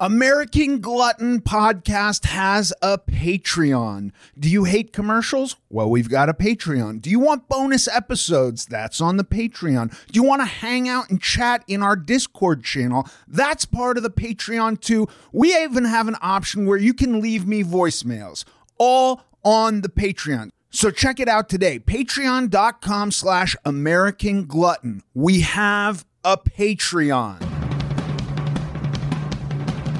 American Glutton Podcast has a Patreon. Do you hate commercials? Well, we've got a Patreon. Do you want bonus episodes? That's on the Patreon. Do you want to hang out and chat in our Discord channel? That's part of the Patreon too. We even have an option where you can leave me voicemails, all on the Patreon. So check it out today. Patreon.com slash American Glutton. We have a Patreon.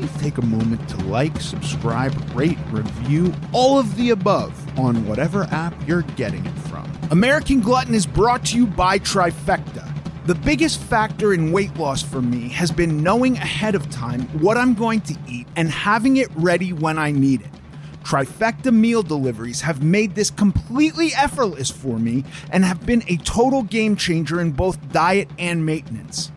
please take a moment to like, subscribe, rate, review, all of the above on whatever app you're getting it from. American Glutton is brought to you by Trifecta. The biggest factor in weight loss for me has been knowing ahead of time what I'm going to eat and having it ready when I need it. Trifecta meal deliveries have made this completely effortless for me and have been a total game changer in both diet and maintenance.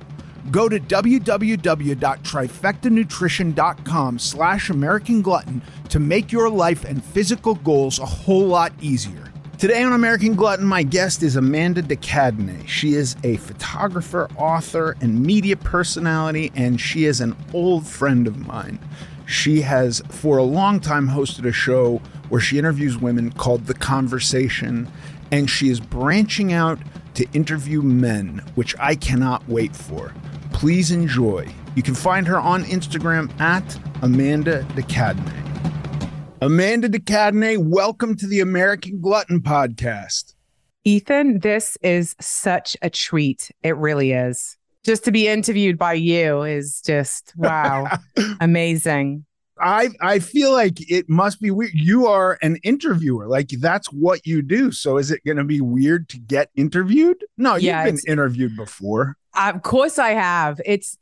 Go to www.trifectanutrition.com slash American Glutton to make your life and physical goals a whole lot easier. Today on American Glutton, my guest is Amanda de Cadenet. She is a photographer, author, and media personality, and she is an old friend of mine. She has, for a long time, hosted a show where she interviews women called The Conversation, and she is branching out to interview men, which I cannot wait for. Please enjoy. You can find her on Instagram at Amanda de Cadenet. Amanda de Cadenet, welcome to the American Glutton Podcast. Ethan, this is such a treat. It really is. Just to be interviewed by you is just wow, amazing. I I feel like it must be weird. You are an interviewer, like that's what you do. So is it going to be weird to get interviewed? No, you've been interviewed before. Of course I have. It's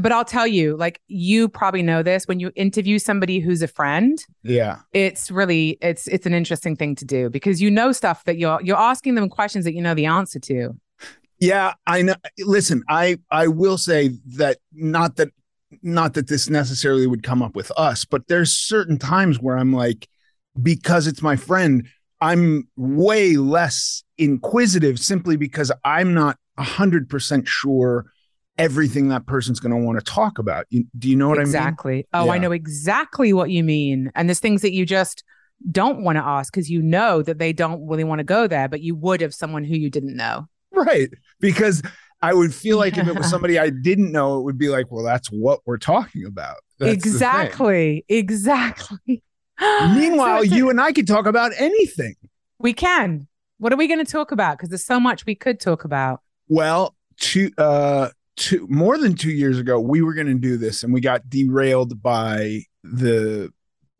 but I'll tell you, like you probably know this when you interview somebody who's a friend, Yeah, it's really it's it's an interesting thing to do because you know stuff that you're you're asking them questions that you know the answer to. yeah. I know. Listen, I I will say that not that not that this necessarily would come up with us, but there's certain times where I'm like, because it's my friend, I'm way less inquisitive simply because I'm not hundred percent sure everything that person's going to want to talk about. You, do you know what exactly. I mean? Exactly. Oh, I know exactly what you mean. And there's things that you just don't want to ask because you know that they don't really want to go there, but you would if someone who you didn't know. Right. Because I would feel like if it was somebody I didn't know, it would be like, well, that's what we're talking about. That's exactly. Exactly. Meanwhile, So a- you and I could talk about anything. we can. What are we going to talk about? Because there's so much we could talk about. Well, two uh two more than 2 years ago, we were going to do this and we got derailed by the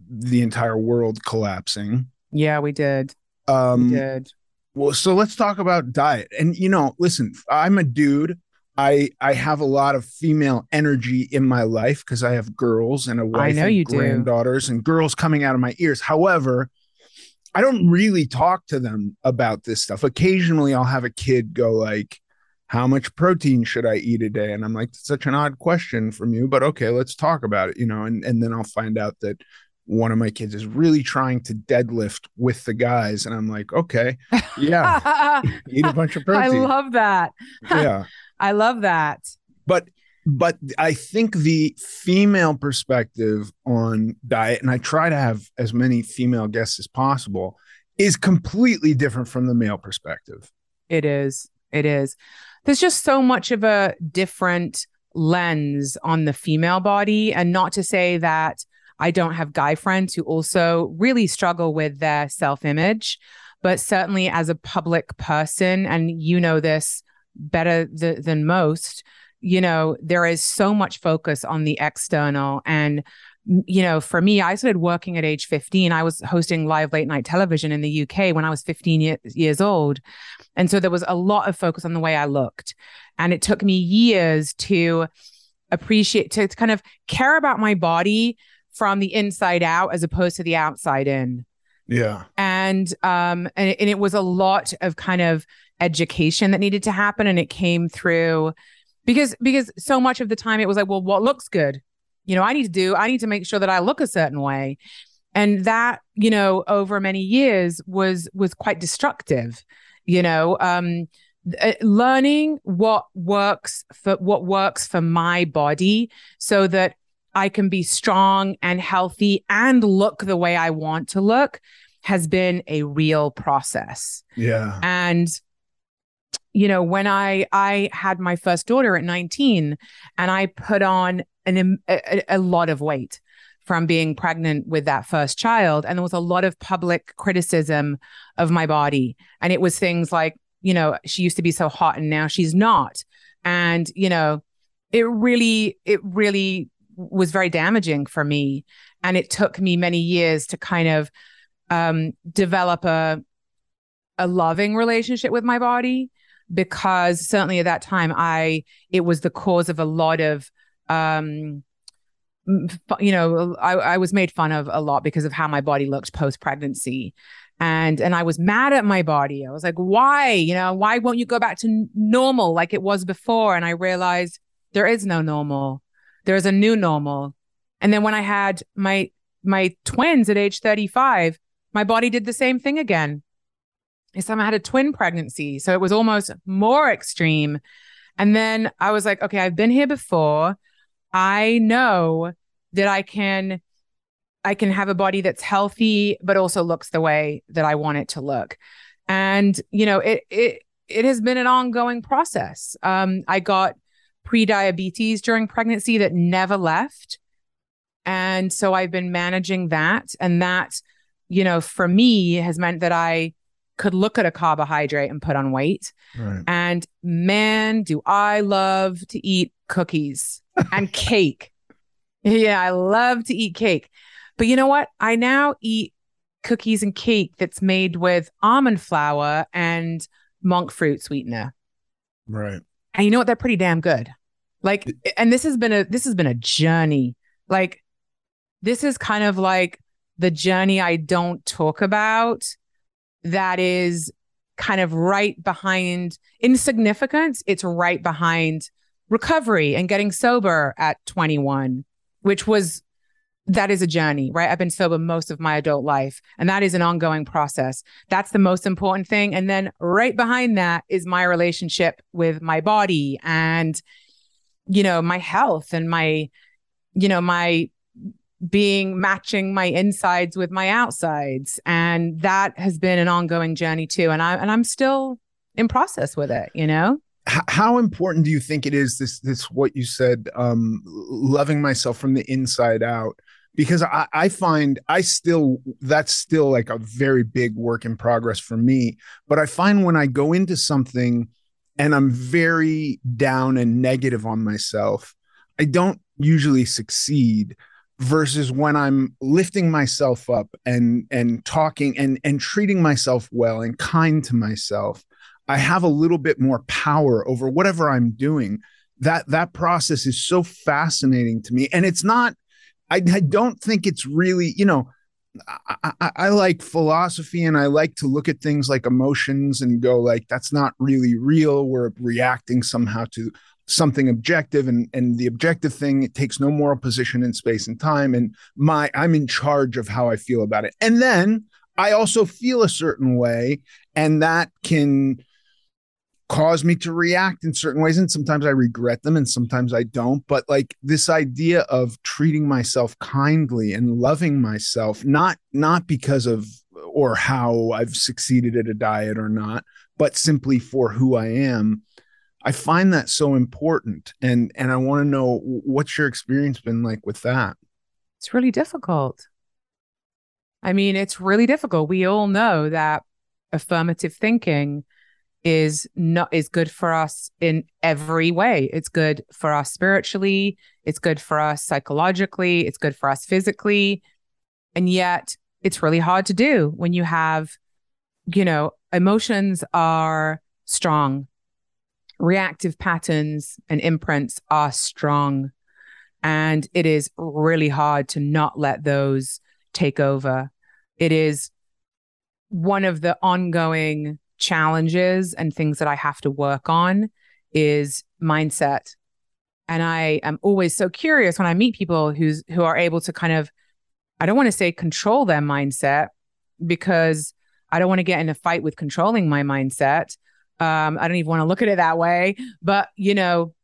the entire world collapsing. Yeah, we did. Um we did. Well, so let's talk about diet. And you know, listen, I'm a dude. I I have a lot of female energy in my life because I have girls and a wife I know and you do. granddaughters and girls coming out of my ears. However, I don't really talk to them about this stuff. Occasionally I'll have a kid go like, "How much protein should I eat a day?" And I'm like, such an odd question from you, but okay, let's talk about it." You know, and and then I'll find out that one of my kids is really trying to deadlift with the guys and I'm like, "Okay, yeah, eat a bunch of protein. I love that. yeah. I love that. but but i think the female perspective on diet and i try to have as many female guests as possible is completely different from the male perspective It is. It is. There's just so much of a different lens on the female body. And not to say that I don't have guy friends who also really struggle with their self image, but certainly as a public person, and you know this better th- than most, you know, there is so much focus on the external. And, you know, for me, I started working at age 15. I was hosting live late night television in the UK when I was 15 ye- years old. And so there was a lot of focus on the way I looked. And it took me years to appreciate, to, to kind of care about my body from the inside out as opposed to the outside in. yeah And um and it, and it was a lot of kind of education that needed to happen and it came through because because so much of the time it was like well what looks good you know i need to do i need to make sure that i look a certain way. And that you know over many years was was quite destructive you know um uh, learning what works for what works for my body so that i can be strong and healthy and look the way i want to look has been a real process. Yeah. And you know when i i had my first daughter at 19 and i put on an a, a lot of weight from being pregnant with that first child. And there was a lot of public criticism of my body. And it was things like you know she used to be so hot and now she's not. And you know it really it really was very damaging for me. And it took me many years to kind of um develop a a loving relationship with my body because certainly at that time I it was the cause of a lot of um you know I, I was made fun of a lot because of how my body looked post pregnancy and and I was mad at my body. I was like why? You know why won't you go back to normal like it was before? And I realized there is no normal. There's a new normal. And then when I had my my twins at age 35 my body did the same thing again. This time I had a twin pregnancy. So it was almost more extreme. And then I was like, okay, I've been here before. I know that I can I can have a body that's healthy but also looks the way that I want it to look. And you know, it it it has been an ongoing process. Um I got pre-diabetes during pregnancy that never left. And so I've been managing that and that you know, for me has meant that I could look at a carbohydrate and put on weight. right And man, do I love to eat cookies and cake. Yeah, I love to eat cake. But you know what? I now eat cookies and cake that's made with almond flour and monk fruit sweetener. right And you know what? They're pretty damn good. Like, and this has been a this has been a journey. Like, this is kind of like the journey I don't talk about. That is kind of right behind insignificance. It's right behind recovery and getting sober at 21, which was that is a journey, right? I've been sober most of my adult life, and that is an ongoing process. That's the most important thing. And then right behind that is my relationship with my body and, you know, my health and my, you know, my being matching my insides with my outsides. And that has been an ongoing journey too. And I and I'm still in process with it, you know? How important do you think it is this this what you said um loving myself from the inside out because I, I find i still that's still like a very big work in progress for me but i find when i go into something and i'm very down and negative on myself i don't usually succeed versus when I'm lifting myself up and and talking and and treating myself well and kind to myself, I have a little bit more power over whatever I'm doing. That that process is so fascinating to me, and it's not. I, I don't think it's really you know. I, I, I like philosophy and I like to look at things like emotions and go like that's not really real. We're reacting somehow to something objective and and the objective thing it takes no moral position in space and time and my i'm in charge of how i feel about it. And then i also feel a certain way and that can cause me to react in certain ways and sometimes i regret them and sometimes i don't but like this idea of treating myself kindly and loving myself not not because of or how i've succeeded at a diet or not but simply for who i am I find that so important, and and I want to know what's your experience been like with that. It's really difficult. I mean, it's really difficult. We all know that affirmative thinking is not is good for us in every way. It's good for us spiritually, it's good for us psychologically, it's good for us physically. And yet it's really hard to do when you have you know, emotions are strong reactive patterns and imprints are strong. And it is really hard to not let those take over. It is one of the ongoing challenges and things that I have to work on is mindset. And I am always so curious when I meet people who's who are able to kind of I don't want to say control their mindset because I don't want to get in a fight with controlling my mindset, um, I don't even want to look at it that way, but you know,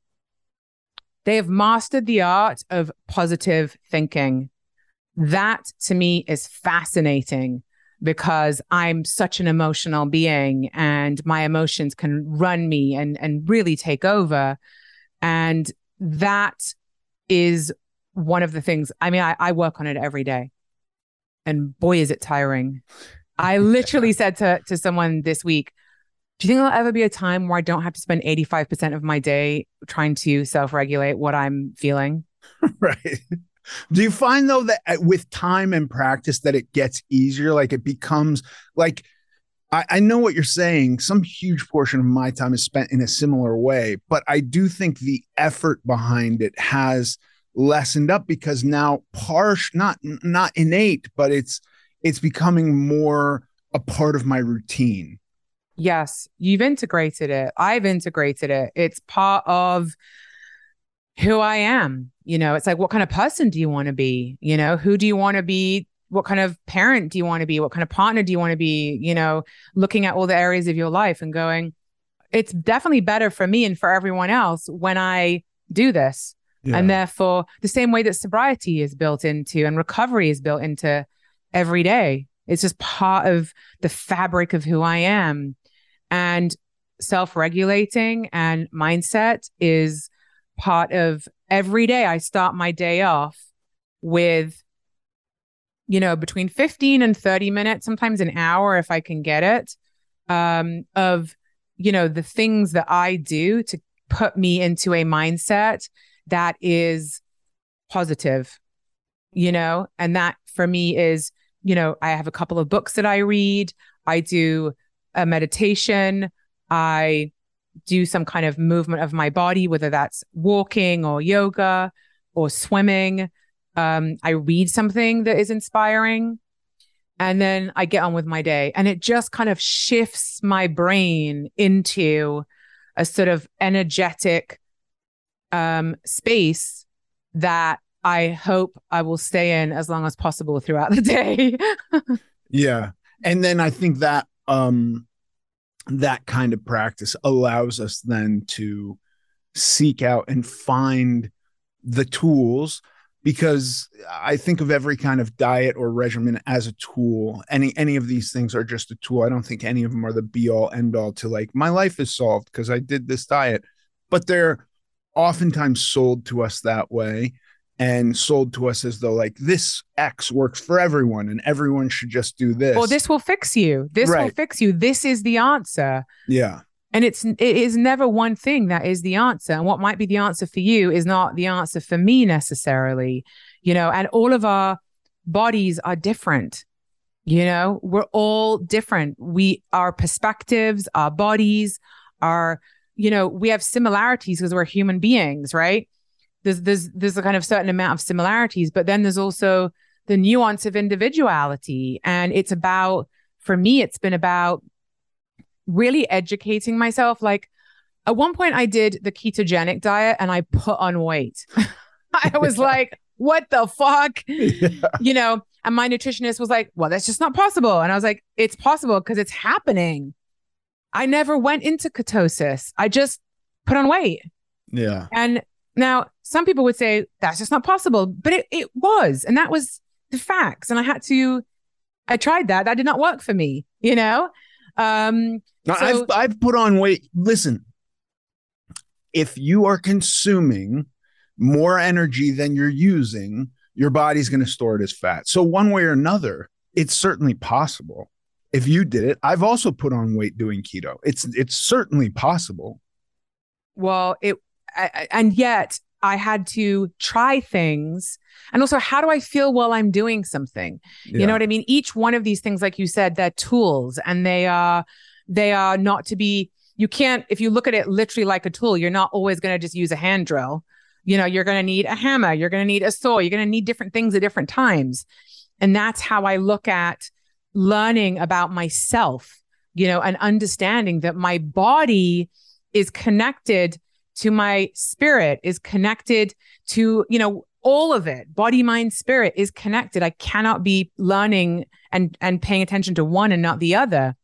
they have mastered the art of positive thinking. That to me is fascinating because I'm such an emotional being and my emotions can run me and and really take over. And that is one of the things. I mean, I, I work on it every day. And boy, is it tiring. I literally said to to someone this week, do you think there'll ever be a time where I don't have to spend 85% of my day trying to self regulate what I'm feeling? right. Do you find though that uh, with time and practice that it gets easier? Like it becomes like, I, I, know what you're saying. Some huge portion of my time is spent in a similar way, but I do think the effort behind it has lessened up because now partial, not not innate, but it's it's becoming more a part of my routine. Yes, you've integrated it. I've integrated it. It's part of who I am. You know, it's like, what kind of person do you want to be? You know, who do you want to be? What kind of parent do you want to be? What kind of partner do you want to be? You know, looking at all the areas of your life and going, it's definitely better for me and for everyone else when I do this. Yeah. And therefore, the same way that sobriety is built into and recovery is built into every day. It's just part of the fabric of who I am. And self regulating and mindset is part of every day. I start my day off with, you know, between 15 and 30 minutes, sometimes an hour if I can get it, um, of, you know, the things that I do to put me into a mindset that is positive, you know, and that for me is, you know, I have a couple of books that I read. I do a meditation. I do some kind of movement of my body, whether that's walking or yoga or swimming. Um, I read something that is inspiring. And then I get on with my day. And it just kind of shifts my brain into a sort of energetic um, space that I hope I will stay in as long as possible throughout the day. yeah. And then I think that um, that kind of practice allows us then to seek out and find the tools because I think of every kind of diet or regimen as a tool. Any any of these things are just a tool. I don't think any of them are the be all end all to like my life is solved because I did this diet. But they're oftentimes sold to us that way and sold to us as though like this X works for everyone and everyone should just do this. Or this will fix you. This right. will fix you. This is the answer. Yeah. And it's it is never one thing that is the answer. And what might be the answer for you is not the answer for me necessarily. You know, and all of our bodies are different. You know, we're all different. We our perspectives, our bodies, our, you know, we have similarities because we're human beings, right? There's there's there's a kind of certain amount of similarities, but then there's also the nuance of individuality. And it's about, for me, it's been about really educating myself. Like at one point, I did the ketogenic diet and I put on weight. I was like, what the fuck? Yeah. You know, and my nutritionist was like, well, that's just not possible. And I was like, it's possible because it's happening. I never went into ketosis. I just put on weight. Yeah. And now some people would say that's just not possible, but it, it was. And that was the facts. And I had to, I tried that. That did not work for me, you know? Um, now, so- I've, I've put on weight. Listen, if you are consuming more energy than you're using, your body's going to store it as fat. So, one way or another, it's certainly possible. If you did it, I've also put on weight doing keto. It's it's certainly possible. Well, it I, and yet I had to try things. And also, how do I feel while I'm doing something? Yeah. You know what I mean? Each one of these things, like you said, they're tools and they are, they are not to be, you can't, if you look at it literally like a tool, you're not always going to just use a hand drill. You know, you're going to need a hammer, you're going to need a saw, you're going to need different things at different times. And that's how I look at learning about myself, you know, and understanding that my body is connected to my spirit is connected to, you know, all of it, body, mind, spirit is connected. I cannot be learning and, and paying attention to one and not the other.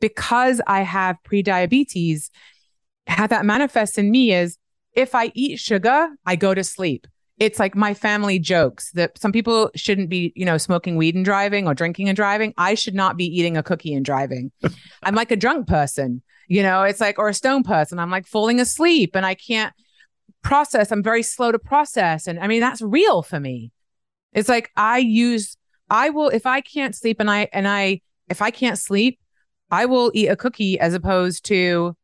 Because I have pre-diabetes, how that manifests in me is if I eat sugar, I go to sleep. It's like my family jokes that some people shouldn't be, you know, smoking weed and driving or drinking and driving. I should not be eating a cookie and driving. I'm like a drunk person. You know, it's like, or a stone person. I'm like falling asleep and I can't process. I'm very slow to process. And I mean, that's real for me. It's like I use, I will, if I can't sleep and I, and I, if I can't sleep, I will eat a cookie as opposed to,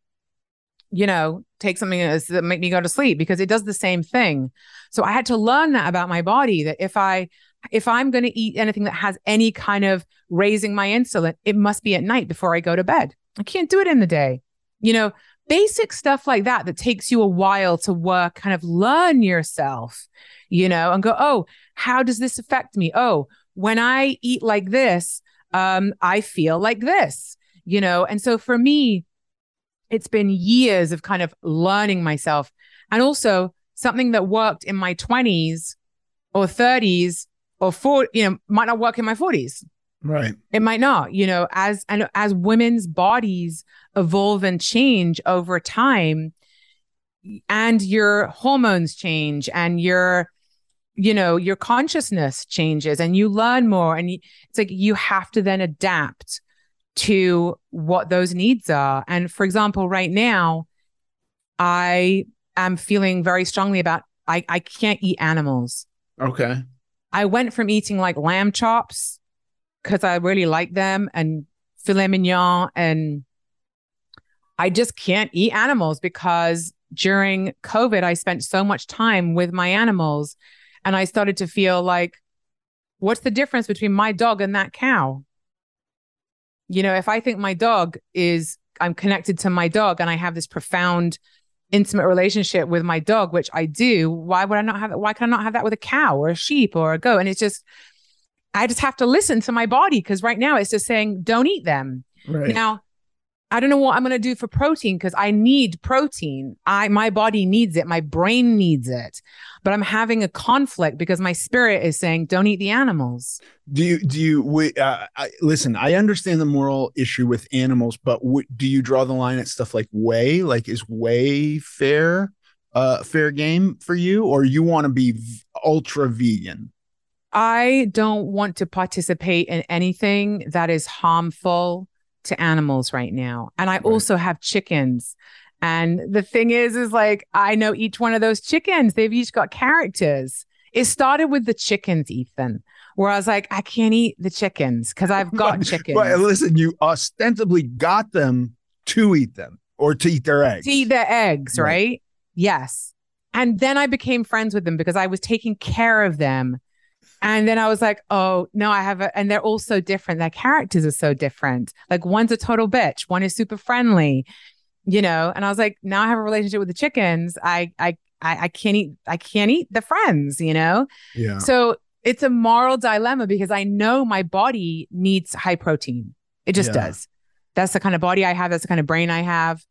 you know, take something that make me go to sleep because it does the same thing. So I had to learn that about my body that if I, if I'm going to eat anything that has any kind of raising my insulin, it must be at night before I go to bed. I can't do it in the day. You know, basic stuff like that that takes you a while to work, kind of learn yourself, you know, and go, oh, how does this affect me? Oh, when I eat like this, um, I feel like this, you know. And so for me, it's been years of kind of learning myself. And also something that worked in my 20s or 30s or 40, you know, might not work in my 40s. Right. It might not, you know, as and as women's bodies evolve and change over time and your hormones change and your you know, your consciousness changes and you learn more and it's like you have to then adapt to what those needs are. And for example, right now I am feeling very strongly about I I can't eat animals. Okay. I went from eating like lamb chops because I really like them and filet mignon. And I just can't eat animals because during COVID, I spent so much time with my animals. And I started to feel like, what's the difference between my dog and that cow? You know, if I think my dog is, I'm connected to my dog and I have this profound, intimate relationship with my dog, which I do, why would I not have it? Why can I not have that with a cow or a sheep or a goat? And it's just, I just have to listen to my body because right now it's just saying, don't eat them. Right. Now, I don't know what I'm going to do for protein because I need protein. I my body needs it, my brain needs it. But I'm having a conflict because my spirit is saying don't eat the animals. Do you do you wait, uh, I, listen, I understand the moral issue with animals, but w- do you draw the line at stuff like whey? Like is whey fair uh fair game for you or you want to be v- ultra vegan? I don't want to participate in anything that is harmful to animals right now. And I right. also have chickens. And the thing is, is like, I know each one of those chickens, they've each got characters. It started with the chickens, Ethan, where I was like, I can't eat the chickens because I've got chickens. But listen, you ostensibly got them to eat them. or to eat their eggs. to eat their eggs, Right. right? Yes. And then I became friends with them because I was taking care of them. And then I was like, oh, no, I have a, and they're all so different. Their characters are so different. Like one's a total bitch, one is super friendly, you know? And I was like, now I have a relationship with the chickens. I, I, I, I can't eat, I can't eat the friends, you know? yeah. So it's a moral dilemma because I know my body needs high protein. It just Yeah. does. That's the kind of body I have. That's the kind of brain I have.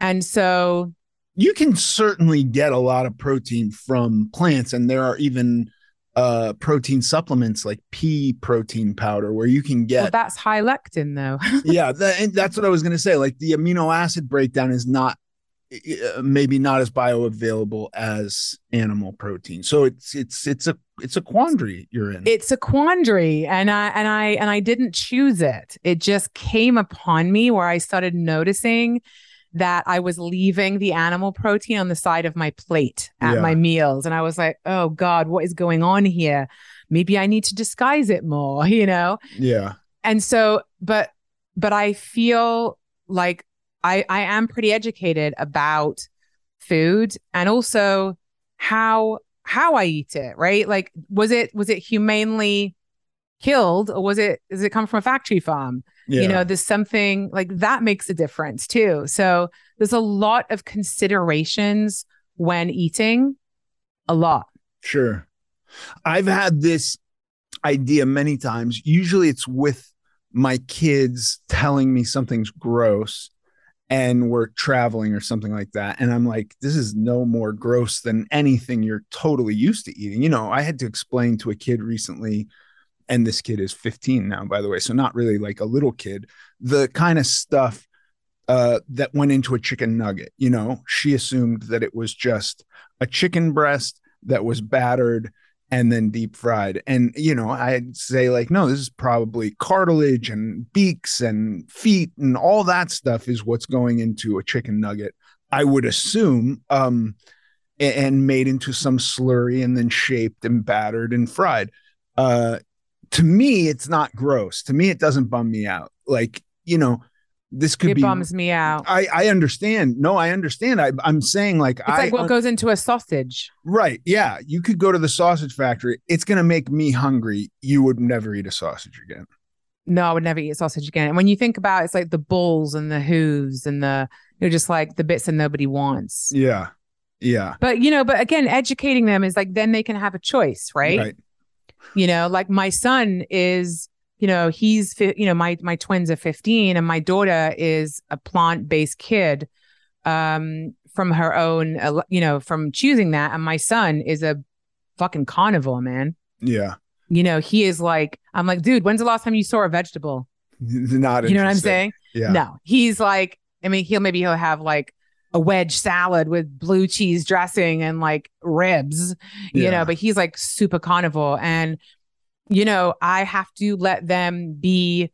And so you can certainly get a lot of protein from plants and there are even uh protein supplements like pea protein powder where you can Well, get that's high lectin, though. yeah that, and that's what i was going to say like the amino acid breakdown is not uh, maybe not as bioavailable as animal protein so it's it's it's a it's a quandary you're in it's a quandary, and I and I and I didn't choose it. It just came upon me where I started noticing that I was leaving the animal protein on the side of my plate at Yeah. my meals, and I was like, "Oh God, what is going on here? Maybe I need to disguise it more," you know. yeah and so but but i feel like i i am pretty educated about food and also how how i eat it right like was it was it humanely killed or was it does it come from a factory farm yeah you know there's something like that makes a difference too so there's a lot of considerations when eating a lot Sure. I've had this idea many times. Usually it's with my kids telling me something's gross and we're traveling or something like that. And I'm like, this is no more gross than anything you're totally used to eating. You know, I had to explain to a kid recently, and this kid is 15 now, by the way. So not really like a little kid, the kind of stuff uh, that went into a chicken nugget. You know, she assumed that it was just a chicken breast that was battered and then deep fried. And, you know, I'd say, like, no, this is probably cartilage and beaks and feet and all that stuff is what's going into a chicken nugget. I would assume, um, and made into some slurry and then shaped and battered and fried. Uh, to me, it's not gross. To me, it doesn't bum me out. Like, you know, this could it be. bums me out I, I understand. No, I understand. I, I'm saying like I it's I like what goes into a sausage Right. Yeah. You could go to the sausage factory. It's going to make me hungry. You would never eat a sausage again. No, I would never eat sausage again. And when you think about it, it's like the balls and the hooves and the you're just like the bits that nobody wants. Yeah. Yeah. But you know, but again, educating them is like then they can have a choice, right? right? You know, like my son is, you know, he's you know, my my twins are 15 and my daughter is a plant-based kid um from her own uh, you know, from choosing that and my son is a fucking carnivore, man. Yeah. You know, he is like I'm like, dude, when's the last time you saw a vegetable? Not You know what I'm saying? Yeah. No, he's like, I mean, he'll maybe he'll have like a wedge salad with blue cheese dressing and like ribs, you Yeah. know, but he's like super carnivore. And, you know, I have to let them be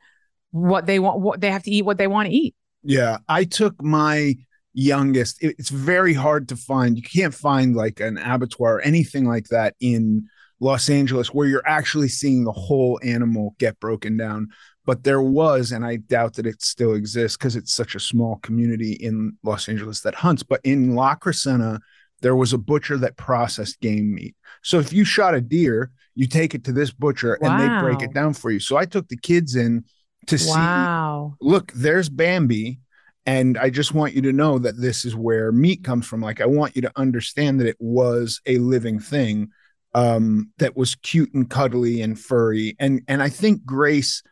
what they want, what they have to eat, what they want to eat. Yeah. I took my youngest. it- it's very hard to find. You can't find like an abattoir or anything like that in Los Angeles where you're actually seeing the whole animal get broken down. But there was, and I doubt that it still exists because it's such a small community in Los Angeles that hunts. But in La Crescenta, there was a butcher that processed game meat. So if you shot a deer, you take it to this butcher and they break it down for you. So I took the kids in to see Wow. look, there's Bambi. And I just want you to know that this is where meat comes from. Like, I want you to understand that it was a living thing um, that was cute and cuddly and furry. And and I think Grace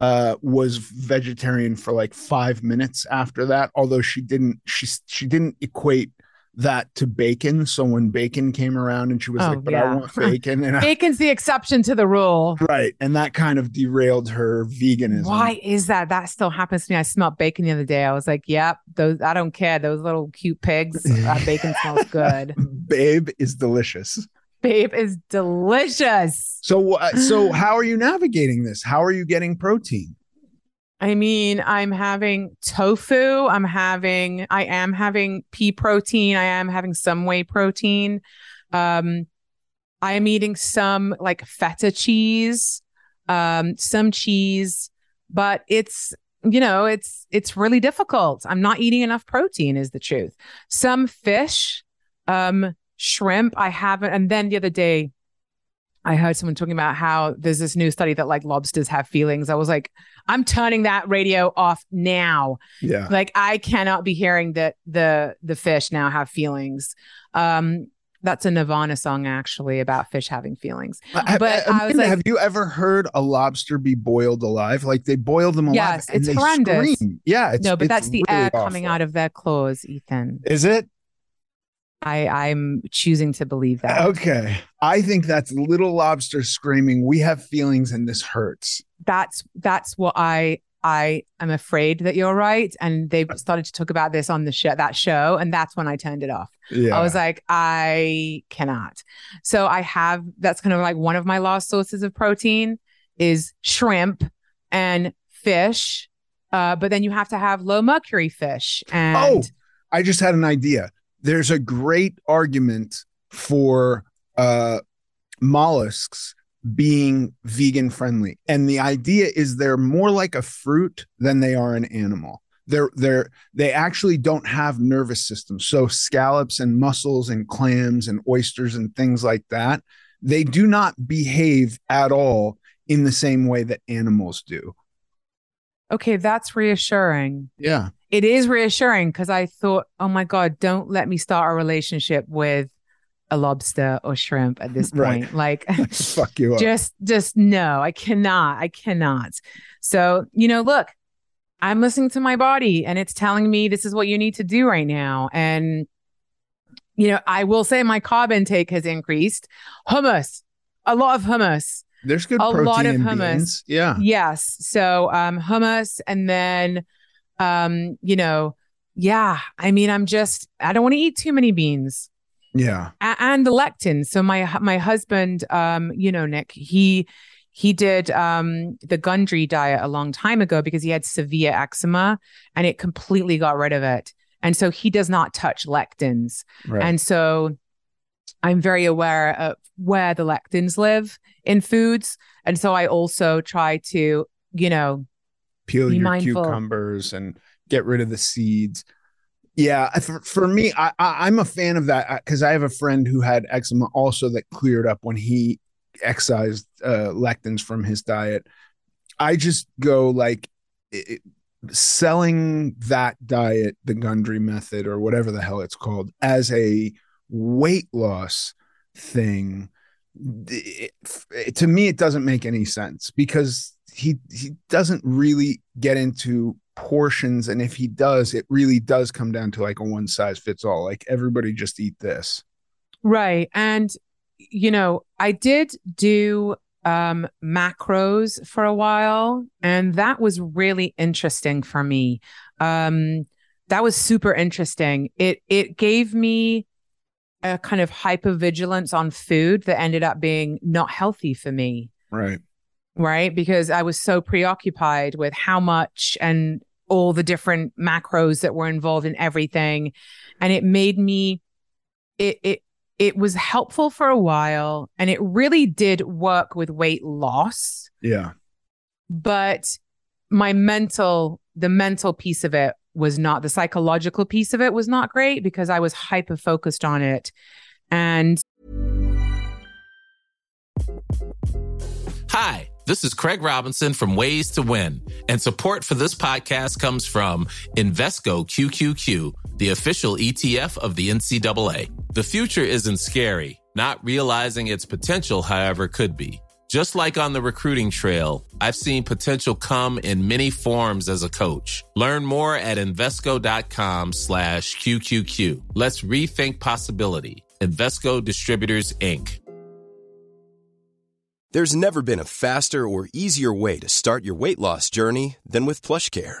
uh, was vegetarian for like five minutes after that. Although she didn't, she she didn't equate that to bacon. So when bacon came around, and she was Oh, like, "But I want bacon," and I, Bacon's the exception to the rule. right, and that kind of derailed her veganism. Why is that? That still happens to me. I smelled bacon the other day. I was like, yep, those, I don't care. Those little cute pigs, that bacon smells good. Babe is delicious. Babe is delicious. So, uh, so how are you navigating this? How are you getting protein? I mean, I'm having tofu. I'm having, I am having pea protein. I am having some whey protein. Um, I am eating some like feta cheese, um, some cheese, but it's you know, it's it's really difficult. I'm not eating enough protein is the truth. Some fish, um shrimp I haven't and then the other day I heard someone talking about how there's this new study that like lobsters have feelings. I was like, I'm turning that radio off now. Yeah. Like I cannot be hearing that the the fish now have feelings. Um that's a Nirvana song actually about fish having feelings. I- But I- I was Amanda, like- have you ever heard a lobster be boiled alive? Like they boil them alive. Yes, it's horrendous. scream. Yeah, it's, no, but that's the really air coming out of their claws, Ethan. Is it? I I'm choosing to believe that. Okay. I think that's little lobster screaming, We have feelings and this hurts. That's that's what I I am afraid that you're right. And they started to talk about this on the show that show, and that's when I turned it off. Yeah. I was like, I cannot. So I have that's kind of like one of my lost sources of protein is shrimp and fish. Uh, but then you have to have low mercury fish. And Oh, I just had an idea. There's a great argument for uh, mollusks being vegan friendly, and the idea is they're more like a fruit than they are an animal. They're they're they actually don't have nervous systems. So scallops and mussels and clams and oysters and things like that, they do not behave at all in the same way that animals do. Okay, that's reassuring. Yeah. It is reassuring because I thought, oh my God, don't let me start a relationship with a lobster or shrimp at this Right. point. Like Fuck you up. just just no, I cannot. I cannot. So, you know, look, I'm listening to my body and it's telling me this is what you need to do right now. And you know, I will say my carb intake has increased. Hummus, a lot of hummus. There's good a protein lot of hummus. beans. Yeah. Yes. So um hummus and then um, you know, yeah, I mean, I'm just I don't want to eat too many beans. Yeah. A- and the lectin. So my my husband, um, you know, Nick, he he did um the Gundry diet a long time ago because he had severe eczema and it completely got rid of it. And so he does not touch lectins. Right. And so I'm very aware of where the lectins live in foods. And so I also try to, you know, peel your mindful. cucumbers and get rid of the seeds. Yeah, for, for me, I, I I'm a fan of that because I have a friend who had eczema also that cleared up when he excised uh, lectins from his diet. I just go like it, selling that diet, the Gundry method or whatever the hell it's called, as a weight loss thing. it- it- to me, it doesn't make any sense because he he doesn't really get into portions, and if he does, it really does come down to like a one size fits all. Like everybody just eat this. Right. And, you know, I did do um, macros for a while, and that was really interesting for me. Um, that was super interesting. It it gave me a kind of hypervigilance on food that ended up being not healthy for me. Right. right? Because I was so preoccupied with how much and all the different macros that were involved in everything. And it made me it it it was helpful for a while and it really did work with weight loss, Yeah. but my mental the mental piece of it was not the psychological piece of it was not great because I was hyper focused on it. And Hi, this is Craig Robinson from Ways to Win, and support for this podcast comes from Invesco QQQ, the official ETF of the NCAA. The future isn't scary. Not realizing its potential, however, could be. Just like on the recruiting trail, I've seen potential come in many forms as a coach. Learn more at Invesco.com slash QQQ. Let's rethink possibility. Invesco Distributors, Inc. There's never been a faster or easier way to start your weight loss journey than with PlushCare.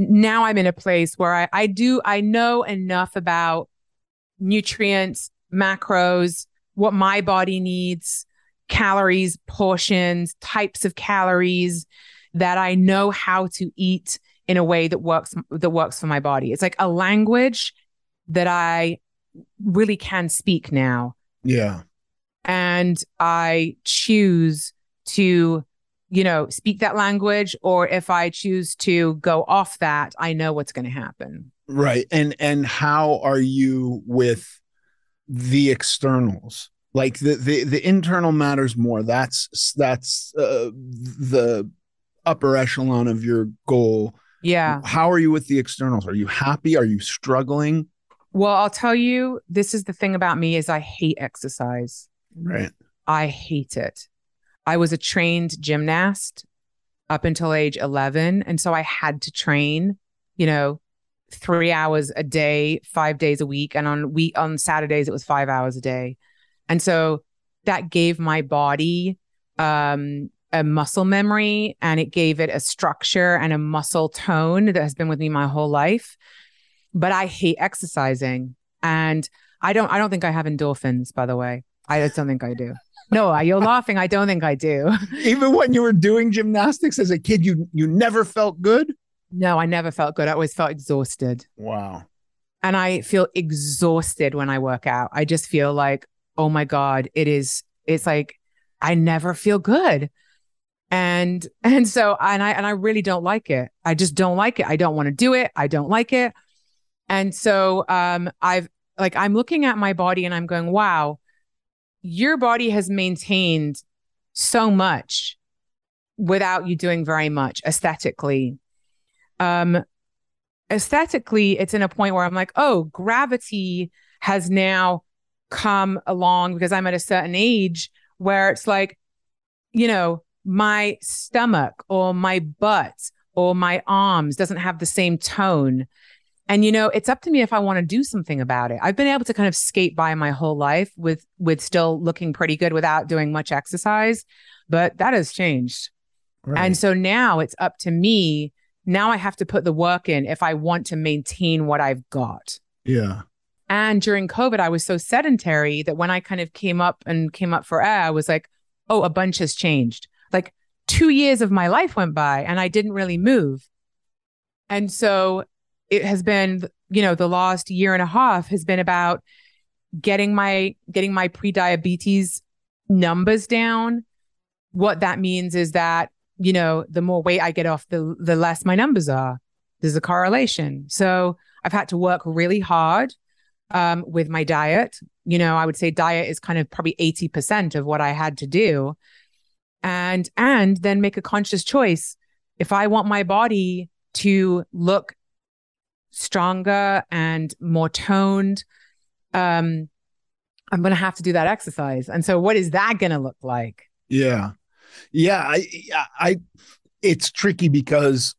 Now I'm in a place where I, I do, I know enough about nutrients, macros, what my body needs, calories, portions, types of calories that I know how to eat in a way that works that works for my body. It's like a language that I really can speak now. Yeah. And I choose to, you know, speak that language or if I choose to go off that, I know what's going to happen. Right. And and how are you with the externals? Like the the the internal matters more. That's that's uh, the upper echelon of your goal yeah. How are you with the externals? Are you happy? Are you struggling? Well, I'll tell you, this is the thing about me is I hate exercise. Right. I hate it. I was a trained gymnast up until age 11 and so I had to train, you know, 3 hours a day, 5 days a week and on week on Saturdays it was 5 hours a day. And so that gave my body um a muscle memory and it gave it a structure and a muscle tone that has been with me my whole life. But I hate exercising and I don't I don't think I have endorphins by the way. I don't think I do. No, you're laughing. I don't think I do. Even when you were doing gymnastics as a kid, you you never felt good? No, I never felt good. I always felt exhausted. Wow. And I feel exhausted when I work out. I just feel like, oh my God, it is, it's like I never feel good and and so and i and i really don't like it i just don't like it i don't want to do it i don't like it and so um i've like i'm looking at my body and i'm going wow your body has maintained so much without you doing very much aesthetically um aesthetically it's in a point where i'm like oh gravity has now come along because i'm at a certain age where it's like you know my stomach or my butt or my arms doesn't have the same tone. And you know, it's up to me if I want to do something about it. I've been able to kind of skate by my whole life with with still looking pretty good without doing much exercise, but that has changed. Right. And so now it's up to me. Now I have to put the work in if I want to maintain what I've got. Yeah. And during COVID, I was so sedentary that when I kind of came up and came up for air, I was like, oh, a bunch has changed like two years of my life went by and I didn't really move. And so it has been, you know, the last year and a half has been about getting my getting my pre-diabetes numbers down. What that means is that, you know, the more weight I get off, the the less my numbers are. There's a correlation. So I've had to work really hard um, with my diet. You know, I would say diet is kind of probably 80% of what I had to do and and then make a conscious choice if i want my body to look stronger and more toned. Um i'm going to have to do that exercise. And so what is that going to look like? Yeah. Yeah i i it's tricky because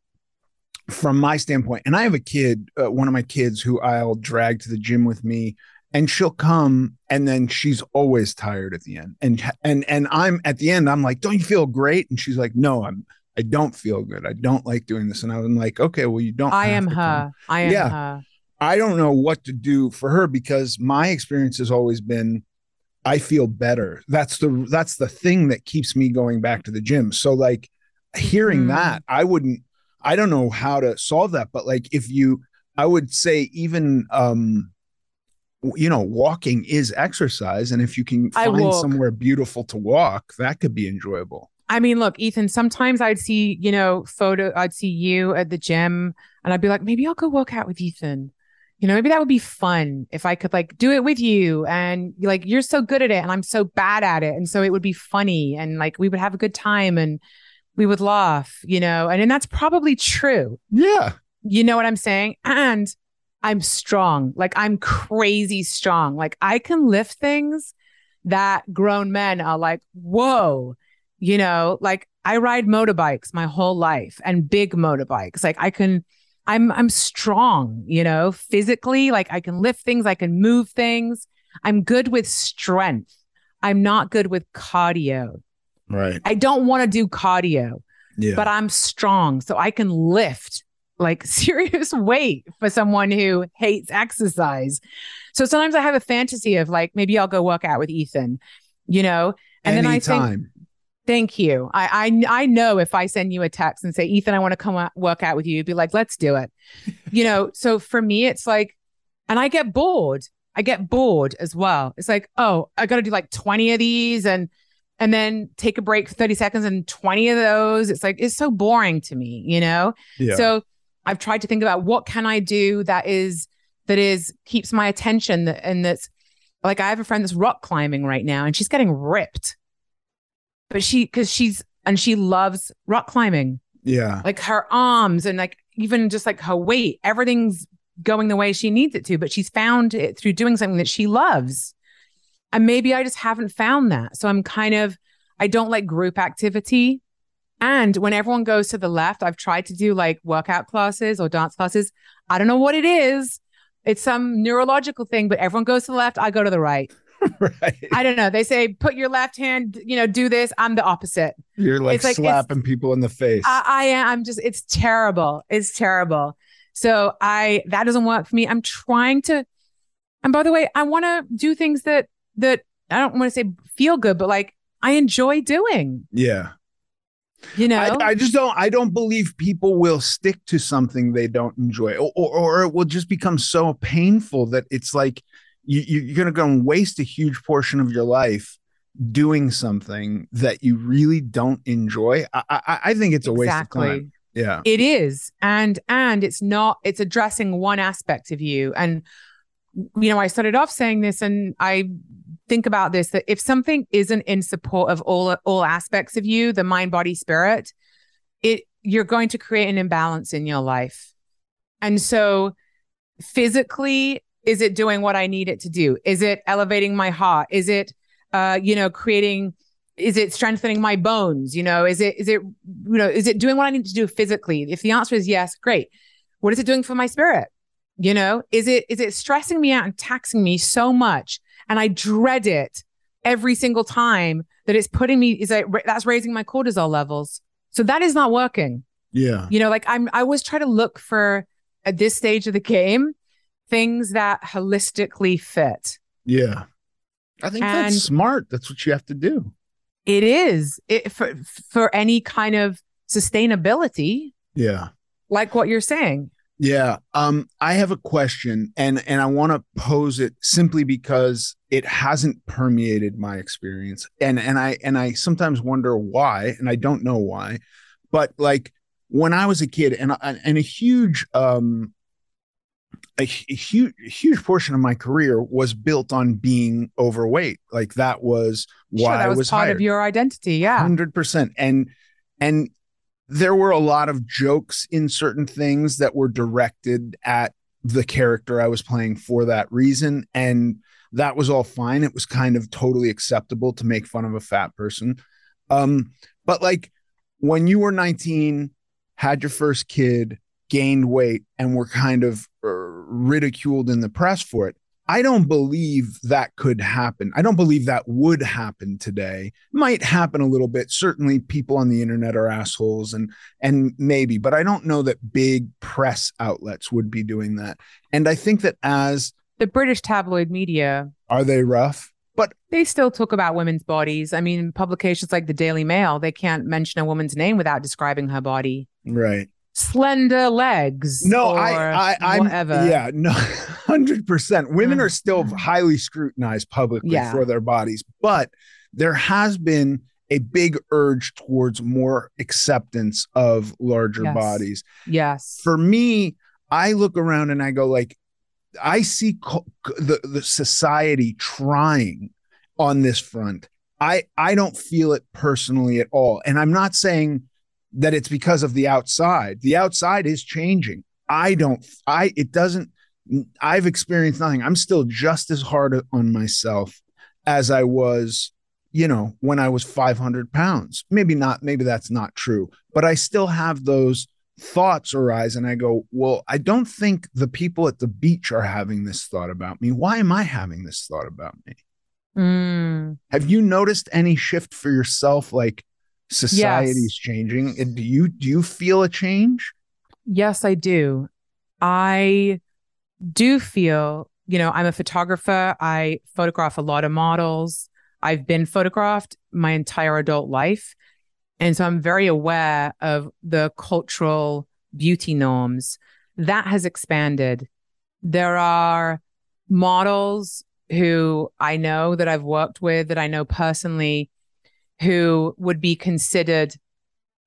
from my standpoint and i have a kid uh, one of my kids who i'll drag to the gym with me and she'll come and then she's always tired at the end. And and and i'm at the end i'm like don't you feel great? And she's like no i'm i don't feel good i don't like doing this and i'm like okay well you don't i am her come. i am yeah. her i don't know what to do for her because my experience has always been i feel better that's the that's the thing that keeps me going back to the gym so like hearing mm. that i wouldn't i don't know how to solve that but like if you i would say even um you know, walking is exercise. And if you can find somewhere beautiful to walk, that could be enjoyable. I mean, look, Ethan, sometimes I'd see, you know, photo, I'd see you at the gym and I'd be like, maybe I'll go work out with Ethan. You know, maybe that would be fun if I could like do it with you and like you're so good at it and I'm so bad at it. And so it would be funny and like we would have a good time and we would laugh, you know, and, and that's probably true. Yeah. You know what I'm saying? And I'm strong. Like I'm crazy strong. Like I can lift things that grown men are like, whoa, you know, like I ride motorbikes my whole life and big motorbikes. Like I can, I'm, I'm strong, you know, physically, like I can lift things, I can move things. I'm good with strength. I'm not good with cardio. Right. I don't want to do cardio, Yeah. but I'm strong. So I can lift like serious weight for someone who hates exercise. So sometimes I have a fantasy of like, maybe I'll go work out with Ethan, you know? And then I think, Anytime. Thank you. I, I, I know if I send you a text and say, Ethan, I want to come out, work out with you, you'd be like, let's do it. you know? So for me, it's like, and I get bored. I get bored as well. It's like, oh, I got to do like 20 of these and, and then take a break for 30 seconds and 20 of those. It's like, it's so boring to me, you know? Yeah. So I've tried to think about what can I do that is that is keeps my attention that, and that's like I have a friend that's rock climbing right now and she's getting ripped. But she cuz she's and she loves rock climbing. yeah. Like her arms and like even just like her weight, everything's going the way she needs it to, but she's found it through doing something that she loves. And maybe I just haven't found that. So I'm kind of I don't like group activity. And when everyone goes to the left, I've tried to do like workout classes or dance classes. I don't know what it is. It's some neurological thing, but everyone goes to the left. I go to the right. right. I don't know. They say put your left hand, you know, do this. I'm the opposite. You're like, it's like- slapping people in the face. I, I am. I'm just. It's terrible. It's terrible. So I that doesn't work for me. I'm trying to. And by the way, I want to do things that that I don't want to say feel good, but like I enjoy doing. yeah. You know. I, I just don't I don't believe people will stick to something they don't enjoy or, or, or it will just become so painful that it's like you, you- you're gonna go and waste a huge portion of your life doing something that you really don't enjoy. I I, I think it's a waste of time. Yeah. It is. And and it's not it's addressing one aspect of you. And you know, I started off saying this and I think about this that if something isn't in support of all all aspects of you, the mind, body, spirit, it you're going to create an imbalance in your life. And so physically, is it doing what I need it to do? Is it elevating my heart? Is it uh, you know, creating is it strengthening my bones? You know is it is it you know is it doing what i need to do physically? If the answer is yes great. What is it doing for my spirit? You know is it is it stressing me out and taxing me so much? And i dread it every single time that it's putting me is that that's raising my cortisol levels. So that is not working. Yeah. you know like i'm i always try to look for at this stage of the game things that holistically fit Yeah. I think And- that's smart. That's what you have to do. it is it for for any kind of sustainability Yeah. like what you're saying Yeah. Um, I have a question and and I want to pose it simply because it hasn't permeated my experience. And and I and I sometimes wonder why, and I don't know why, but like when I was a kid and and a huge um a, huge huge portion of my career was built on being overweight. Like that was why sure that I was, was part hired of your identity yeah hundred percent. And and there were a lot of jokes in certain things that were directed at the character I was playing for that reason. And that was all fine. It was kind of totally acceptable to make fun of a fat person. Um, but like when you were 19, had your first kid, gained weight, and were kind of uh, ridiculed in the press for it. I don't believe that could happen. I don't believe that would happen today. Might happen a little bit. Certainly people on the internet are assholes and and maybe, but I don't know that big press outlets would be doing that. And I think that as the british tabloid media are they rough? But they still talk about women's bodies i mean publications like the daily mail they can't mention a woman's name without describing her body right. Slender legs No, I I I'm whatever yeah, no 100%. Women are still mm-hmm. highly scrutinized publicly Yeah. for their bodies, but there has been a big urge towards more acceptance of larger Yes. bodies. yes For me, I look around and I go like I see co- the the society trying on this front. I I don't feel it personally at all. And I'm not saying that it's because of the outside. The outside is changing. I don't, I, it doesn't, I've experienced nothing. I'm still just as hard on myself as I was, you know, when I was 500 pounds. Maybe not, maybe that's not true, but I still have those thoughts arise and I go, well, I don't think the people at the beach are having this thought about me. Why am I having this thought about me? Mm. Have you noticed any shift for yourself? Like society's yes. changing. And do you do you feel a change? Yes, I do. I do feel, you know, I'm a photographer. I photograph a lot of models. I've been photographed my entire adult life. And so I'm very aware of the cultural beauty norms. That has expanded. There are models who I know that I've worked with, that I know personally, who would be considered,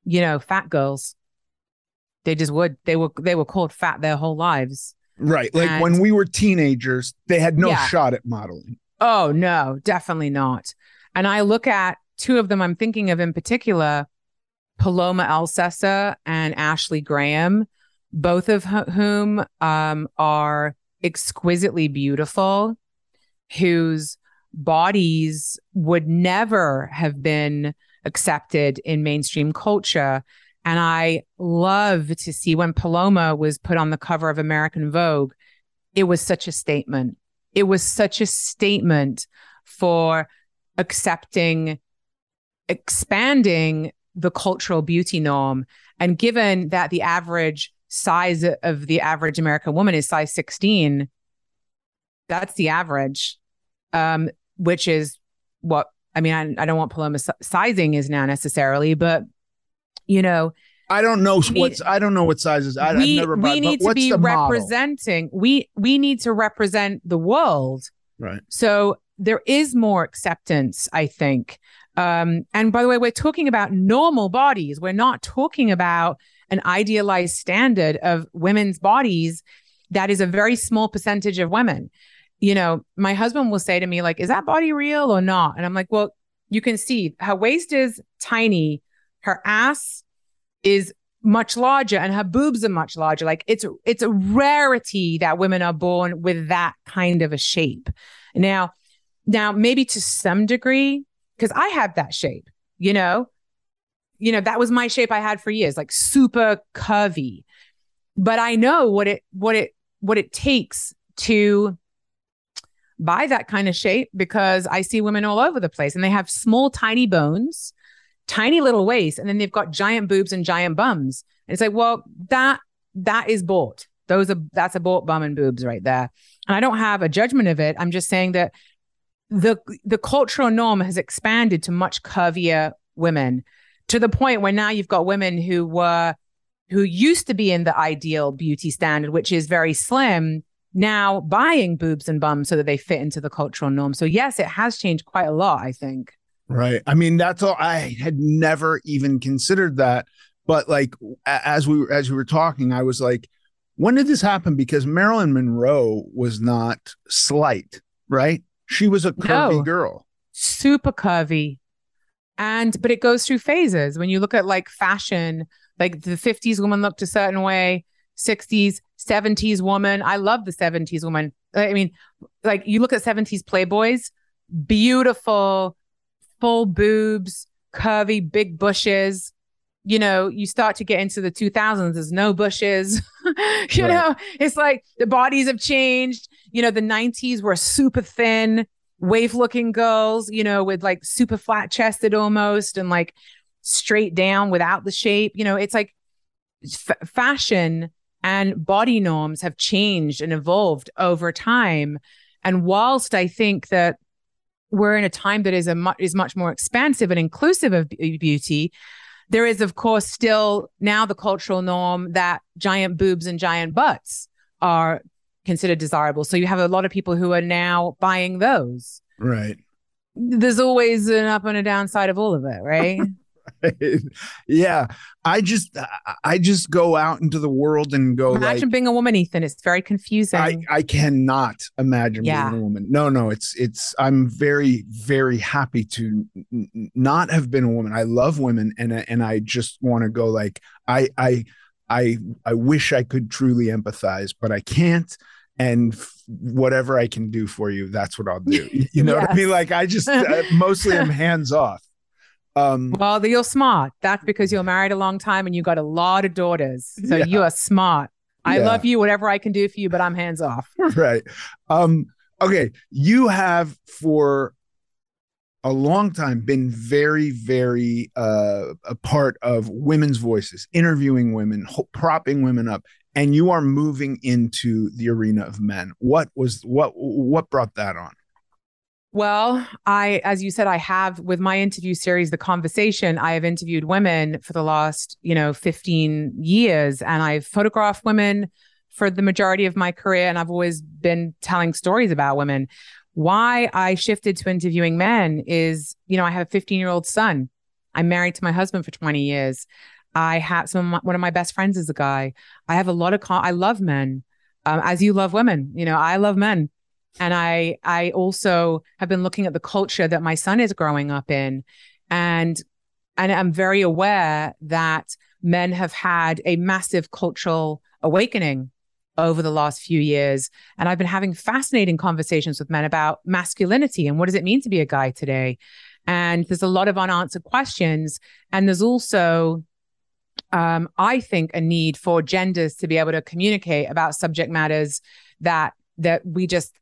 you know, fat girls. They just would. They were they were called fat their whole lives. Right. Like and, when we were teenagers, they had no yeah. shot at modeling. Oh no, definitely not. And I look at two of them I'm thinking of in particular, Paloma Elsesser and Ashley Graham, both of whom um, are exquisitely beautiful, whose bodies would never have been accepted in mainstream culture. And I love to see when Paloma was put on the cover of American Vogue, it was such a statement. It was such a statement for accepting, expanding the cultural beauty norm. And given that the average size of the average American woman is size 16, that's the average, um, which is what I mean. I, I don't want Paloma sizing is now necessarily, but you know, I don't know what I don't know what sizes. I, we, never we need to be representing. Model? We we need to represent the world. Right. So there is more acceptance, I think, um, and by the way, we're talking about normal bodies. We're not talking about an idealized standard of women's bodies that is a very small percentage of women. You know, my husband will say to me, like, is that body real or not? And I'm like, well, you can see her waist is tiny, her ass is much larger and her boobs are much larger like it's it's a rarity that women are born with that kind of a shape now now maybe to some degree because I have that shape, you know? You know, that was my shape I had for years, like super curvy. But I know what it what it what it takes to buy that kind of shape because I see women all over the place and they have small, tiny bones, tiny little waist, and then they've got giant boobs and giant bums. And it's like, well, that that is bought. Those are that's a bought bum and boobs right there. And I don't have a judgment of it. I'm just saying that the the cultural norm has expanded to much curvier women to the point where now you've got women who were who used to be in the ideal beauty standard which is very slim now buying boobs and bums so that they fit into the cultural norm. So yes it has changed quite a lot i think. Right. I mean that's all i had never even considered that. But like as we as we were talking i was like when did this happen? Because marilyn monroe was not slight right? She was a curvy no, girl. Super curvy. And but it goes through phases. When you look at like fashion, like the 50s woman looked a certain way, 60s, 70s woman. I love the 70s woman. I mean, like you look at 70s Playboys, beautiful, full boobs, curvy, big bushes. You know, you start to get into the 2000s, there's no bushes. you right. know, it's like the bodies have changed you know, the 90s were super thin, wave looking girls, you know, with like super flat chested almost and like straight down without the shape. You know, it's like f- fashion and body norms have changed and evolved over time. And whilst I think that we're in a time that is a much is much more expansive and inclusive of beauty, there is of course still now the cultural norm that giant boobs and giant butts are considered desirable. So you have a lot of people who are now buying those. Right. There's always an up and a downside of all of it, right? right. Yeah. I just I just go out into the world and go Imagine like, being a woman, Ethan. It's very confusing. I, I cannot imagine yeah. being a woman. No, no, it's it's I'm very, very happy to n- not have been a woman. I love women and and I just want to go like I I I I wish I could truly empathize, but I can't. And f- whatever I can do for you, that's what I'll do. You know what I mean? Like I just uh, mostly am hands off. Um, well, you're smart. That's because you're married a long time and you got a lot of daughters. So yeah. you are smart. I yeah. love you, whatever I can do for you, but I'm hands off. Right. Um, okay. You have for a long time been very, very uh, a part of women's voices, interviewing women, ho- propping women up, and you are moving into the arena of men. What was what what brought that on? Well, I, as you said, I have with my interview series, The Conversation, I have interviewed women for the last, you know, 15 years, and I've photographed women for the majority of my career. And I've always been telling stories about women. Why I shifted to interviewing men is, you know, I have a 15 year old son. I'm married to my husband for 20 years. I have some, of my, one of my best friends is a guy. I have a lot of, con- I love men, um, as you love women. You know, I love men and i i also have been looking at the culture that my son is growing up in. And and i'm very aware that men have had a massive cultural awakening over the last few years. And i've been having fascinating conversations with men about masculinity and what does it mean to be a guy today? And there's a lot of unanswered questions. And there's also um, i think a need for genders to be able to communicate about subject matters that that we just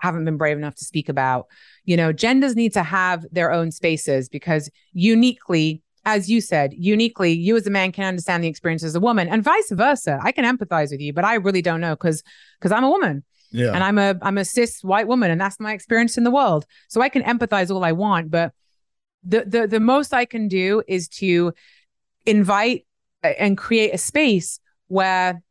haven't been brave enough to speak about. You know, genders need to have their own spaces because uniquely, as you said, uniquely, you as a man can understand the experience as a woman and vice versa. I can empathize with you, but I really don't know because because I'm a woman. Yeah. And I'm a I'm a cis white woman and that's my experience in the world. So I can empathize all I want, but the the the most I can do is to invite uh, and create a space where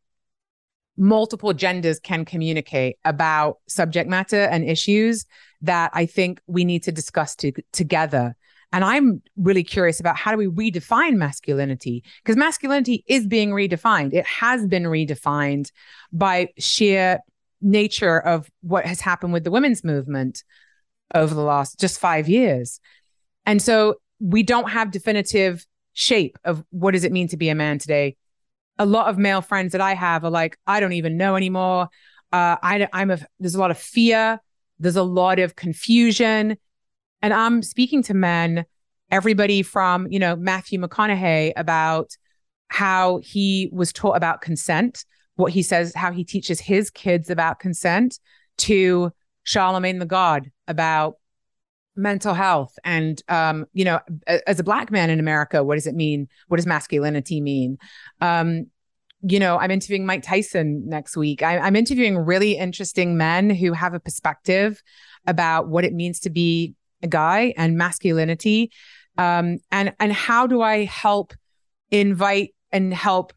multiple genders can communicate about subject matter and issues that I think we need to discuss to, together. And I'm really curious about how do we redefine masculinity? Because masculinity is being redefined. It has been redefined by sheer nature of what has happened with the women's movement over the last just five years. And so we don't have definitive shape of what does it mean to be a man today a lot of male friends that I have are like, I don't even know anymore. Uh, I, I'm a, there's a lot of fear. There's a lot of confusion. And I'm speaking to men, everybody from, you know, Matthew McConaughey about how he was taught about consent, what he says, how he teaches his kids about consent to Charlamagne tha God about mental health and um, you know as a black man in america what does it mean? What does masculinity mean? Um, you know i'm interviewing mike tyson next week. I, i'm interviewing really interesting men who have a perspective about what it means to be a guy and masculinity. Um, and and how do i help invite and help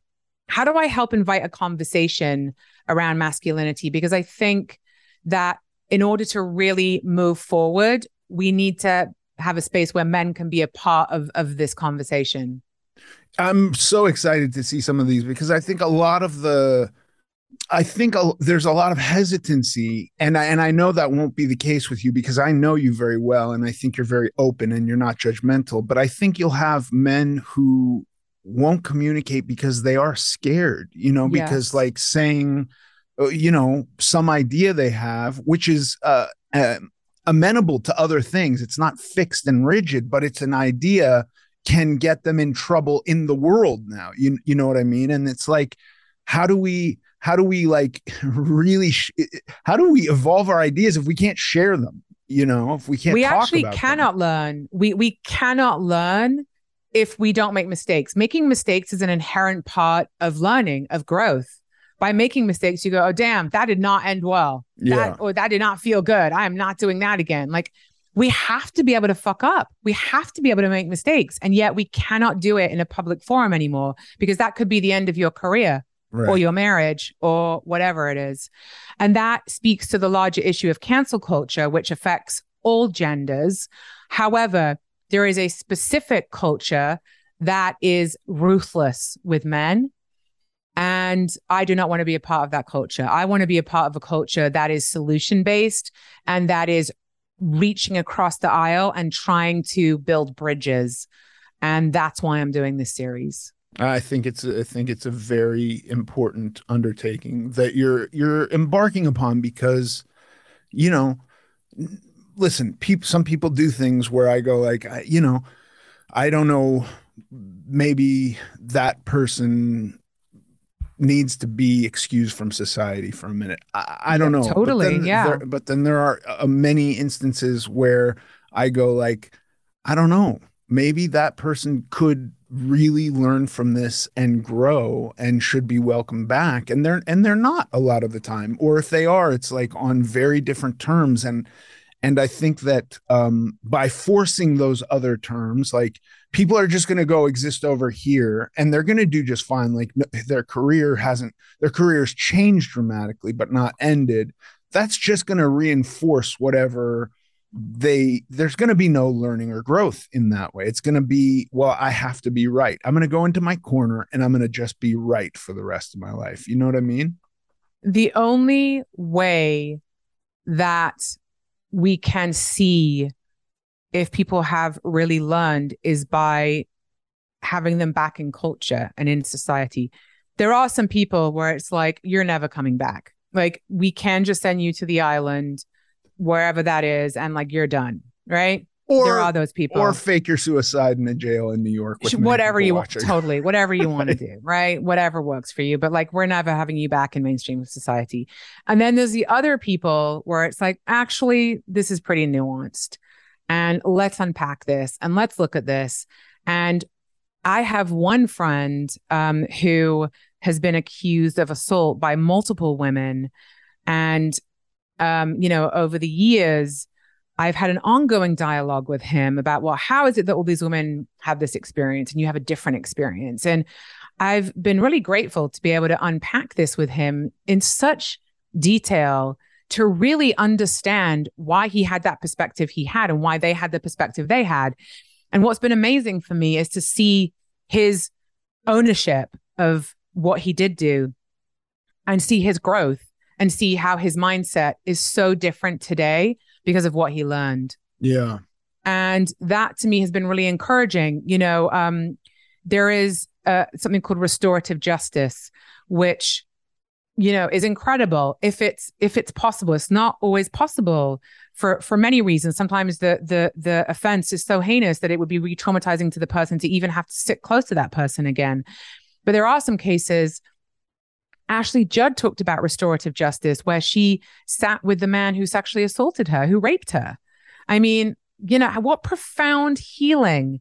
how do i help invite a conversation around masculinity? Because i think that in order to really move forward we need to have a space where men can be a part of of this conversation. I'm so excited to see some of these because I think a lot of the I think a, there's a lot of hesitancy, and I, and I know that won't be the case with you because I know you very well, and I think you're very open and you're not judgmental. But I think you'll have men who won't communicate because they are scared, you know, yes. because like saying, you know, some idea they have, which is uh, uh, amenable to other things. It's not fixed and rigid, but it's an idea can get them in trouble in the world now. You you know what I mean? And it's like, how do we how do we like really sh- how do we evolve our ideas if we can't share them? You know, if we can't. We actually cannot them? learn. We we cannot learn if we don't make mistakes. Making mistakes is an inherent part of learning, of growth by making mistakes, you go, oh, damn, that did not end well. Yeah. That, or that did not feel good. I am not doing that again. Like we have to be able to fuck up. We have to be able to make mistakes. And yet we cannot do it in a public forum anymore because that could be the end of your career right. or your marriage or whatever it is. And that speaks to the larger issue of cancel culture, which affects all genders. However, there is a specific culture that is ruthless with men and I do not want to be a part of that culture. I want to be a part of a culture that is solution based and that is reaching across the aisle and trying to build bridges. And that's why I'm doing this series. I think it's a, I think it's a very important undertaking that you're you're embarking upon because you know listen people some people do things where I go like I, you know I don't know maybe that person needs to be excused from society for a minute. I, I don't know. Totally, but then yeah. There, but then there are uh, many instances where I go like, I don't know. Maybe that person could really learn from this and grow and should be welcomed back. And they're and they're not a lot of the time. Or if they are, it's like on very different terms. And and I think that um, by forcing those other terms, like people are just going to go exist over here and they're going to do just fine. Like no, their career hasn't, their career's changed dramatically, but not ended. That's just going to reinforce whatever they, there's going to be no learning or growth in that way. It's going to be, well, I have to be right. I'm going to go into my corner and I'm going to just be right for the rest of my life. You know what I mean? The only way that we can see if people have really learned is by having them back in culture and in society. There are some people where it's like, you're never coming back. Like, we can just send you to the island, wherever that is, and like, you're done. Right. Or, there are those people. Or fake your suicide in a jail in New York. whatever you want. Totally. Whatever you want to do. Right. Whatever works for you. But like, we're never having you back in mainstream society. And then there's the other people where it's like, actually, this is pretty nuanced and let's unpack this and let's look at this. And I have one friend um, who has been accused of assault by multiple women. And, um, you know, over the years, I've had an ongoing dialogue with him about, well, how is it that all these women have this experience and you have a different experience? And I've been really grateful to be able to unpack this with him in such detail to really understand why he had that perspective he had and why they had the perspective they had. And what's been amazing for me is to see his ownership of what he did do and see his growth and see how his mindset is so different today because of what he learned. Yeah. And that to me has been really encouraging. You know, um, there is uh, something called restorative justice, which you know is incredible if it's if it's possible it's not always possible for for many reasons sometimes the the the offense is so heinous that it would be re-traumatizing to the person to even have to sit close to that person again but there are some cases Ashley Judd talked about restorative justice where she sat with the man who sexually assaulted her who raped her i mean you know what profound healing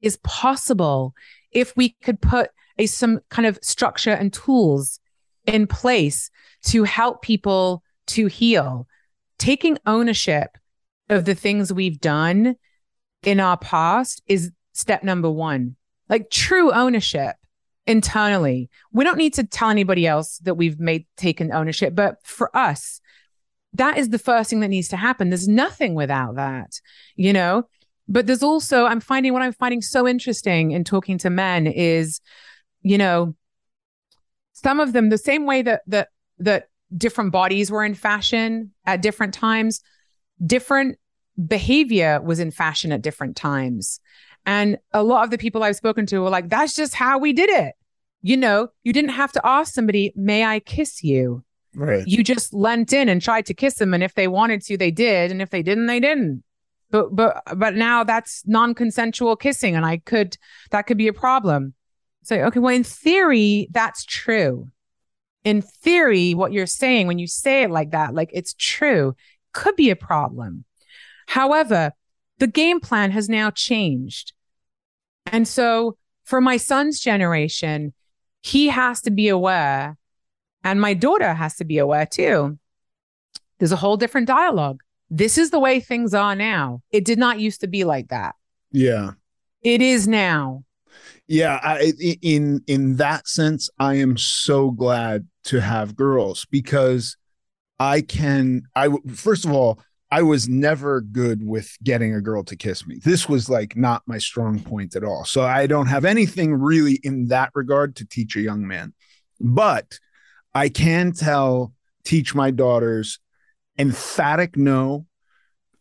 is possible if we could put a some kind of structure and tools in place to help people to heal. Taking ownership of the things we've done in our past is step number one. Like true ownership internally. We don't need to tell anybody else that we've made taken ownership, but for us, that is the first thing that needs to happen. There's nothing without that, you know? But there's also, I'm finding what I'm finding so interesting in talking to men is, you know, some of them the same way that that that different bodies were in fashion at different times different behavior was in fashion at different times and a lot of the people i've spoken to were like that's just how we did it. You know you didn't have to ask somebody may i kiss you? Right. You just leant in and tried to kiss them and if they wanted to they did and if they didn't they didn't. But but but now that's non-consensual kissing and i could that could be a problem. So, okay, well, in theory, that's true. In theory, what you're saying when you say it like that, like it's true, could be a problem. However, the game plan has now changed. And so for my son's generation, he has to be aware, and my daughter has to be aware too. There's a whole different dialogue. This is the way things are now. It did not used to be like that. Yeah. It is now. Yeah, I, in in that sense, I am so glad to have girls because I can. I first of all, I was never good with getting a girl to kiss me. This was like not my strong point at all. So I don't have anything really in that regard to teach a young man. But I can tell, teach my daughters emphatic no,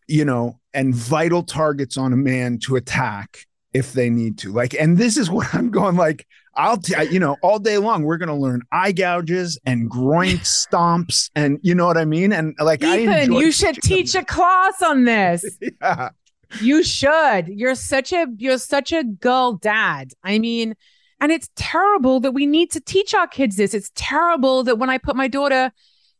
you know, and vital targets on a man to attack if they need to. Like, and this is what I'm going like, I'll, t- you know, all day long, we're going to learn eye gouges and groin stomps. And you know what I mean? And like, Ethan, I enjoy you should teach a class on this. yeah. You should. You're such a you're such a girl dad. I mean, and it's terrible that we need to teach our kids this. It's terrible that when I put my daughter,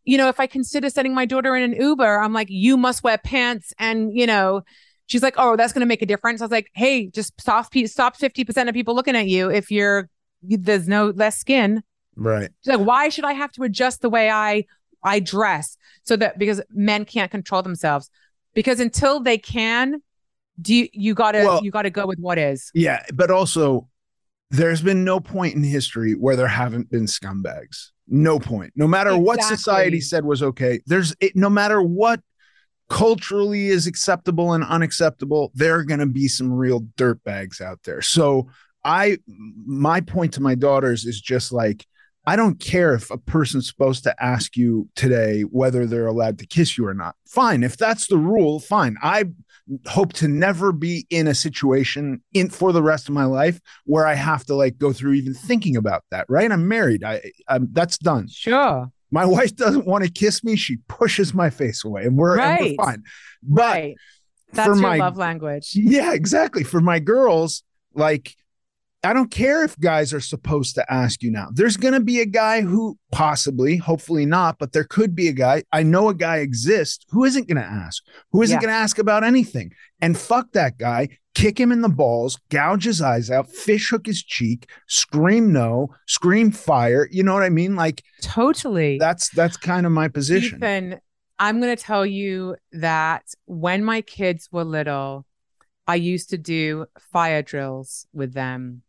you know, if I consider sending my daughter in an Uber, I'm like, you must wear pants and, you know, she's like, "Oh, that's going to make a difference." I was like, "Hey, just stop stop 50% of people looking at you if you're there's no less skin." Right. She's like, "Why should I have to adjust the way I I dress so that because men can't control themselves?" Because until they can, do you, you gotta Well- you gotta go with what is Yeah. But also, there's been no point in history where there haven't been scumbags. No point. No matter what society said was okay, there's it, no matter what culturally is acceptable and unacceptable, there are going to be some real dirtbags out there. So, I, my point to my daughters is just like, I don't care if a person's supposed to ask you today whether they're allowed to kiss you or not. Fine. If that's the rule, fine. I hope to never be in a situation in for the rest of my life where I have to like go through even thinking about that. Right? I'm married. I, I'm that's done. sure My wife doesn't want to kiss me. She pushes my face away, and we're, and Right. we're fine. But right that's your my love language yeah, exactly. For my girls, like, I don't care if guys are supposed to ask you now. There's going to be a guy who possibly, hopefully not, but there could be a guy. I know a guy exists who isn't going to ask, who isn't Yeah. going to ask about anything. And fuck that guy, kick him in the balls, gouge his eyes out, fish hook his cheek, scream no, scream fire. You know what I mean? Like, totally that's that's kind of my position. Ethan, I'm going to tell you that when my kids were little, I used to do fire drills with them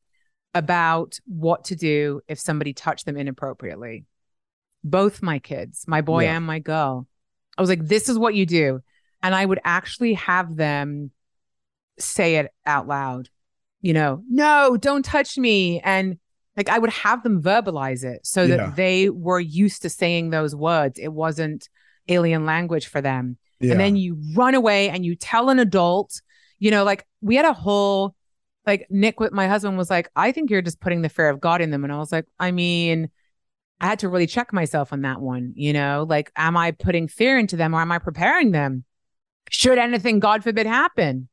about what to do if somebody touched them inappropriately. Both my kids, my boy Yeah. and my girl. I was like, this is what you do. And I would actually have them say it out loud, you know, no, don't touch me. And like I would have them verbalize it so that Yeah. they were used to saying those words. It wasn't alien language for them. Yeah. And then you run away and you tell an adult, you know, like we had a whole, like Nick with my husband was like, I think you're just putting the fear of God in them. And I was like, I mean, I had to really check myself on that one, you know, like, am I putting fear into them or am I preparing them? Should anything, God forbid, happen?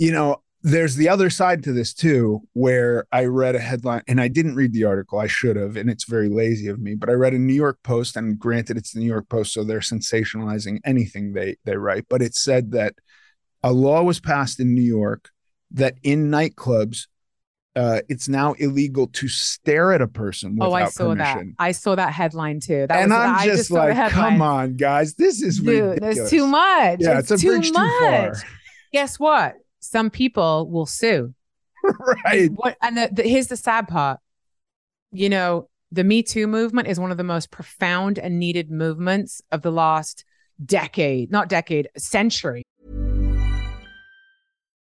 you know, there's the other side to this too, where I read a headline and I didn't read the article. I should have, and it's very lazy of me. But I read a New York Post, and granted, it's the New York Post, so they're sensationalizing anything they they write. But it said that a law was passed in New York that in nightclubs, uh, it's now illegal to stare at a person without oh, I saw permission. that. I saw that headline too. That and was, I'm I just, like, come on, guys, this is Dude, ridiculous. there's too much. Yeah, it's, a too much. too far. Guess what? Some people will sue. right. What and the, the, here's the sad part. You know, the Me Too movement is one of the most profound and needed movements of the last decade, not decade, century.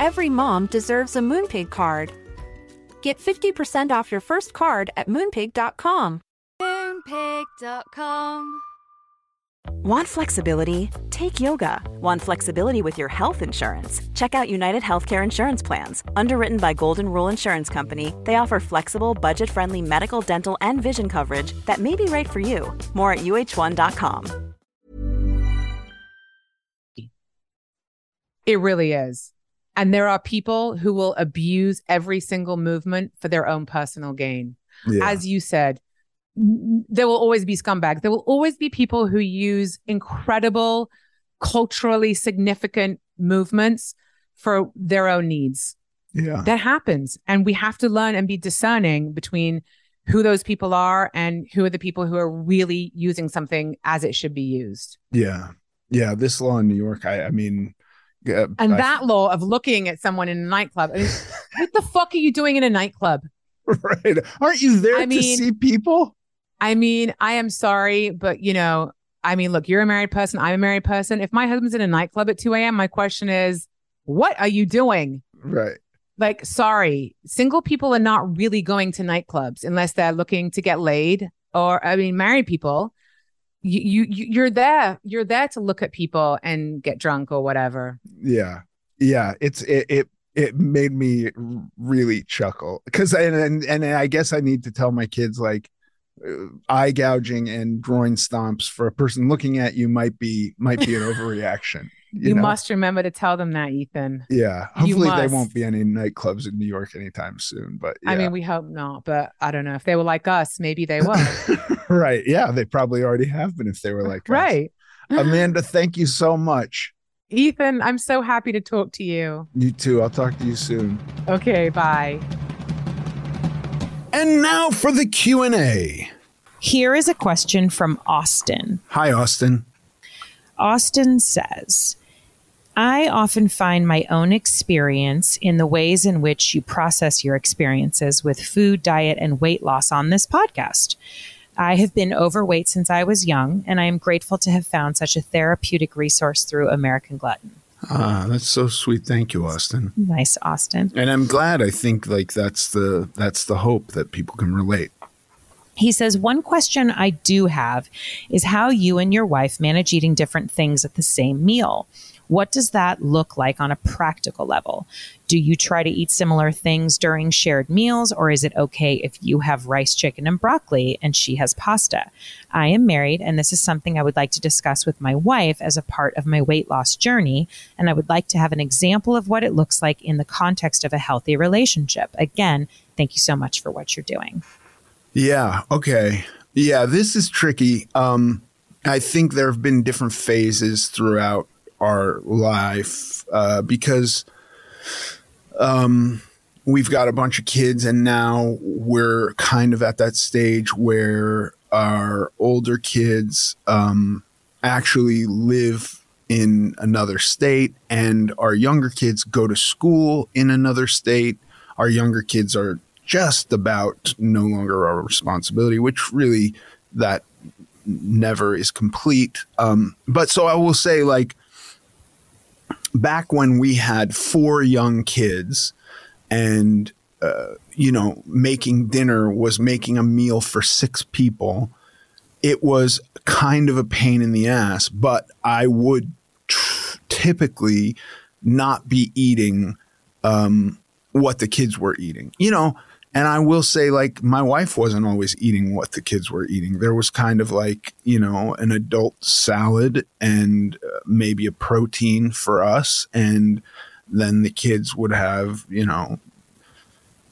Every mom deserves a Moonpig card. Get 50% off your first card at moonpig.com. Moonpig.com. Want flexibility? Take yoga. Want flexibility with your health insurance? Check out United Healthcare Insurance Plans. Underwritten by Golden Rule Insurance Company, they offer flexible, budget friendly medical, dental, and vision coverage that may be right for you. More at uhone.com. It really is. And there are people who will abuse every single movement for their own personal gain. Yeah. As you said, there will always be scumbags. There will always be people who use incredible, culturally significant movements for their own needs. Yeah. That happens. And we have to learn and be discerning between who those people are and who are the people who are really using something as it should be used. Yeah. Yeah. This law in New York, I, I mean, uh, And I- that law of looking at someone in a nightclub, I mean, what the fuck are you doing in a nightclub? right. Aren't you there I to mean- see people? I mean, I am sorry, but you know, I mean, look, you're a married person. I'm a married person. If my husband's in a nightclub at 2 a.m., my question is, what are you doing? Right. Like, sorry, single people are not really going to nightclubs unless they're looking to get laid. Or, I mean, married people, you, you, you you're there. You're there to look at people and get drunk or whatever. Yeah. Yeah. It's, it, it, it made me really chuckle because and, and and I guess I need to tell my kids like uh, eye gouging and groin stomps for a person looking at you might be might be an overreaction. You, know? must remember to tell them that, Ethan. Yeah. Hopefully there must. won't be any nightclubs in New York anytime soon. But I mean, we hope not, but I don't know. If they were like us, maybe they will. right. Yeah. They probably already have been if they were like us. right. Amanda, thank you so much. Ethan, I'm so happy to talk to you. You too. I'll talk to you soon. Okay, bye. And now for the Q&A. Here is a question from Austin. Hi Austin. Austin says, I often find my own experience in the ways in which you process your experiences with food, diet, and weight loss on this podcast. I have been overweight since I was young, and I am grateful to have found such a therapeutic resource through American Glutton. Ah, that's so sweet. Thank you, Austin. Nice, Austin. And I'm glad. I think like that's the that's the hope that people can relate. He says, One question I do have is how you and your wife manage eating different things at the same meal. What does that look like on a practical level? Do you try to eat similar things during shared meals, or is it okay if you have rice, chicken, and broccoli and she has pasta? I am married, and this is something I would like to discuss with my wife as a part of my weight loss journey. And I would like to have an example of what it looks like in the context of a healthy relationship. Again, thank you so much for what you're doing. Yeah. Okay. Yeah, this is tricky. Um, I think there have been different phases throughout our life uh, because um, we've got a bunch of kids, and now we're kind of at that stage where our older kids um, actually live in another state, and our younger kids go to school in another state. Our younger kids are just about no longer our responsibility, which really that never is complete. Um, but so I will say, like, back when we had four young kids and, uh, you know, making dinner was making a meal for six people, it was kind of a pain in the ass, but I would tr- typically not be eating um, what the kids were eating, you know. And I will say, like, my wife wasn't always eating what the kids were eating. There was kind of like, you know, an adult salad and uh, maybe a protein for us. And then the kids would have, you know,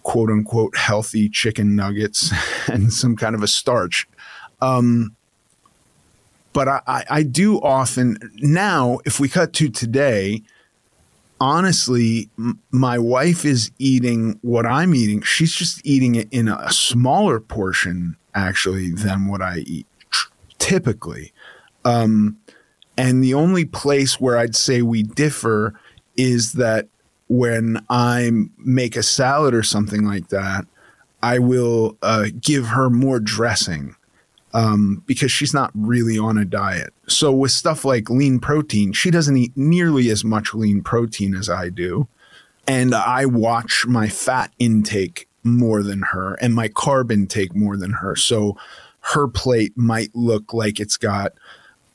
quote unquote healthy chicken nuggets and some kind of a starch. Um, but I, I, I do often now, if we cut to today, honestly, my wife is eating what I'm eating. She's just eating it in a smaller portion, actually, than what I eat typically. Um, and the only place where I'd say we differ is that when I make a salad or something like that, I will uh, give her more dressing um, because she's not really on a diet. So with stuff like lean protein, she doesn't eat nearly as much lean protein as I do. And I watch my fat intake more than her and my carb intake more than her. So her plate might look like it's got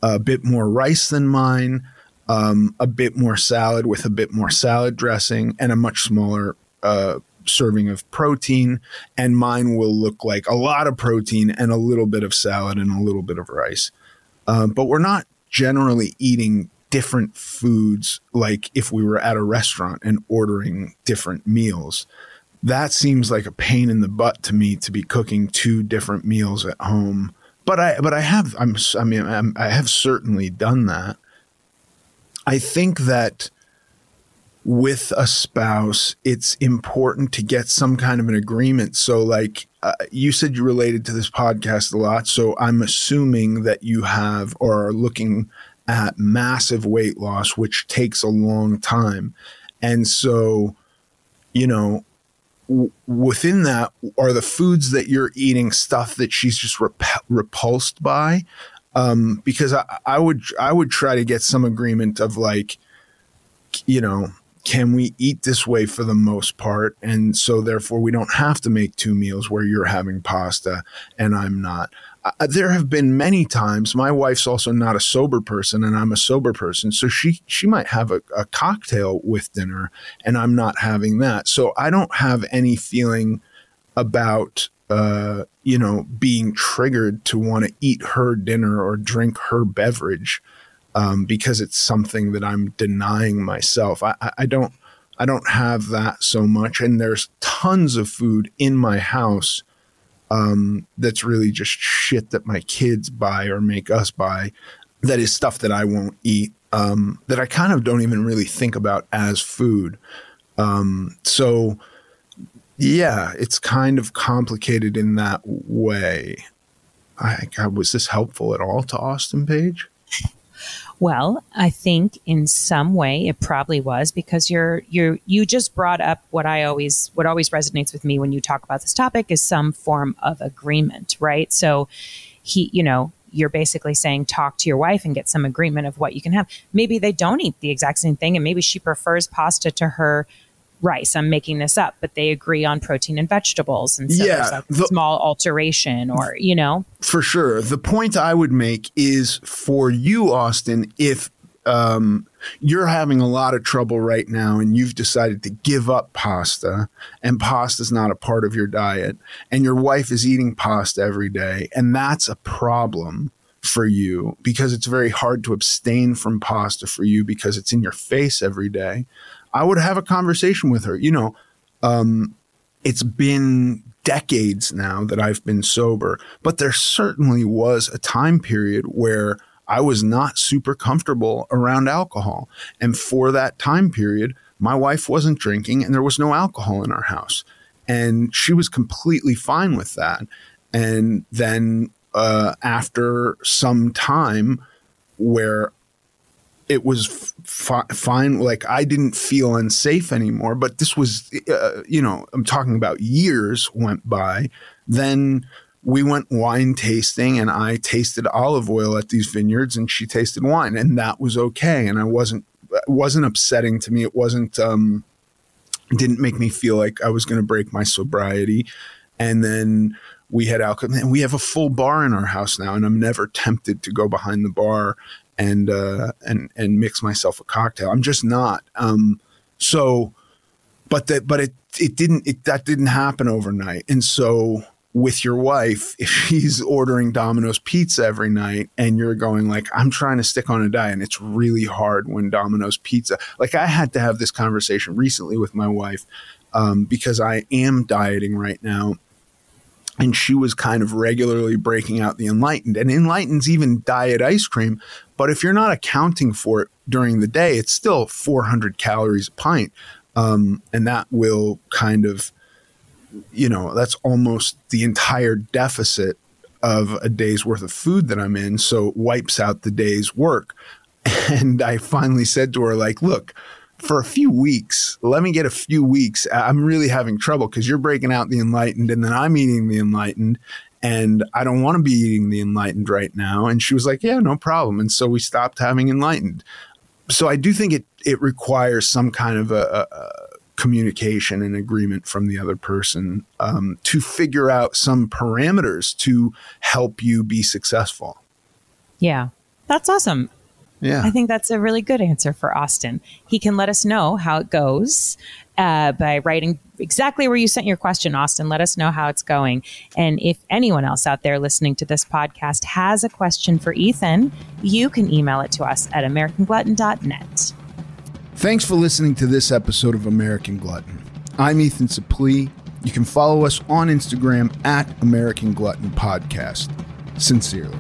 a bit more rice than mine, um, a bit more salad with a bit more salad dressing, and a much smaller uh, serving of protein. And mine will look like a lot of protein and a little bit of salad and a little bit of rice. Um, but we're not generally eating different foods like if we were at a restaurant and ordering different meals. that seems like a pain in the butt to me to be cooking two different meals at home. But I, but I have, I'm, I mean, I'm, I have certainly done that. I think that with a spouse, it's important to get some kind of an agreement. So, like uh, you said, you related to this podcast a lot. So, I'm assuming that you have or are looking at massive weight loss, which takes a long time. And so, you know, w- within that, are the foods that you're eating stuff that she's just rep- repulsed by? Um, because I, I would I would try to get some agreement of like, you know, can we eat this way for the most part? And so therefore we don't have to make two meals where you're having pasta and I'm not. Uh, there have been many times my wife's also not a sober person and I'm a sober person. So she, she might have a, a cocktail with dinner and I'm not having that. So I don't have any feeling about, uh, you know, being triggered to want to eat her dinner or drink her beverage um, because it's something that I'm denying myself. I, I don't I don't have that so much, and there's tons of food in my house um, that's really just shit that my kids buy or make us buy. That is stuff that I won't eat. Um, that I kind of don't even really think about as food. Um, so yeah, it's kind of complicated in that way. I, God, was this helpful at all to Austin Page? Well, I think in some way it probably was because you're you're you just brought up what I always what always resonates with me when you talk about this topic is some form of agreement, right? So he, you know, you're basically saying talk to your wife and get some agreement of what you can have. Maybe they don't eat the exact same thing and maybe she prefers pasta to her rice. I'm making this up, but they agree on protein and vegetables. And so yeah, there's like the, small alteration or, you know. For sure. The point I would make is for you, Austin, if um, you're having a lot of trouble right now and you've decided to give up pasta and pasta is not a part of your diet and your wife is eating pasta every day and that's a problem for you because it's very hard to abstain from pasta for you because it's in your face every day I would have a conversation with her. You know, um, it's been decades now that I've been sober, but there certainly was a time period where I was not super comfortable around alcohol. And for that time period, my wife wasn't drinking and there was no alcohol in our house. And she was completely fine with that. And then uh, after some time where it was fi- fine. Like I didn't feel unsafe anymore. But this was, uh, you know, I'm talking about years went by. Then we went wine tasting, and I tasted olive oil at these vineyards, and she tasted wine, and that was okay. And I wasn't it wasn't upsetting to me. It wasn't um, didn't make me feel like I was going to break my sobriety. And then we had alcohol, and we have a full bar in our house now, and I'm never tempted to go behind the bar and uh, and and mix myself a cocktail. I'm just not. Um, so, but that but it it didn't it that didn't happen overnight. And so with your wife, if she's ordering Domino's pizza every night and you're going like, I'm trying to stick on a diet, and it's really hard when Domino's pizza. Like I had to have this conversation recently with my wife um, because I am dieting right now and she was kind of regularly breaking out the enlightened. And enlightened's even diet ice cream but if you're not accounting for it during the day it's still 400 calories a pint. Um, and that will kind of you know that's almost the entire deficit of a day's worth of food that i'm in so it wipes out the day's work. And i finally said to her like look for a few weeks. Let me get a few weeks. I'm really having trouble because you're breaking out the enlightened and then I'm eating the enlightened and I don't want to be eating the enlightened right now. And she was like, yeah, no problem. And so we stopped having enlightened. So I do think it, it requires some kind of a, a communication and agreement from the other person um, to figure out some parameters to help you be successful. Yeah, that's awesome. Yeah. I think that's a really good answer for Austin. He can let us know how it goes uh, by writing exactly where you sent your question, Austin. Let us know how it's going. And if anyone else out there listening to this podcast has a question for Ethan, you can email it to us at americanglutton.net. Thanks for listening to this episode of American Glutton. I'm Ethan Suplee. You can follow us on Instagram at American Glutton Podcast. Sincerely.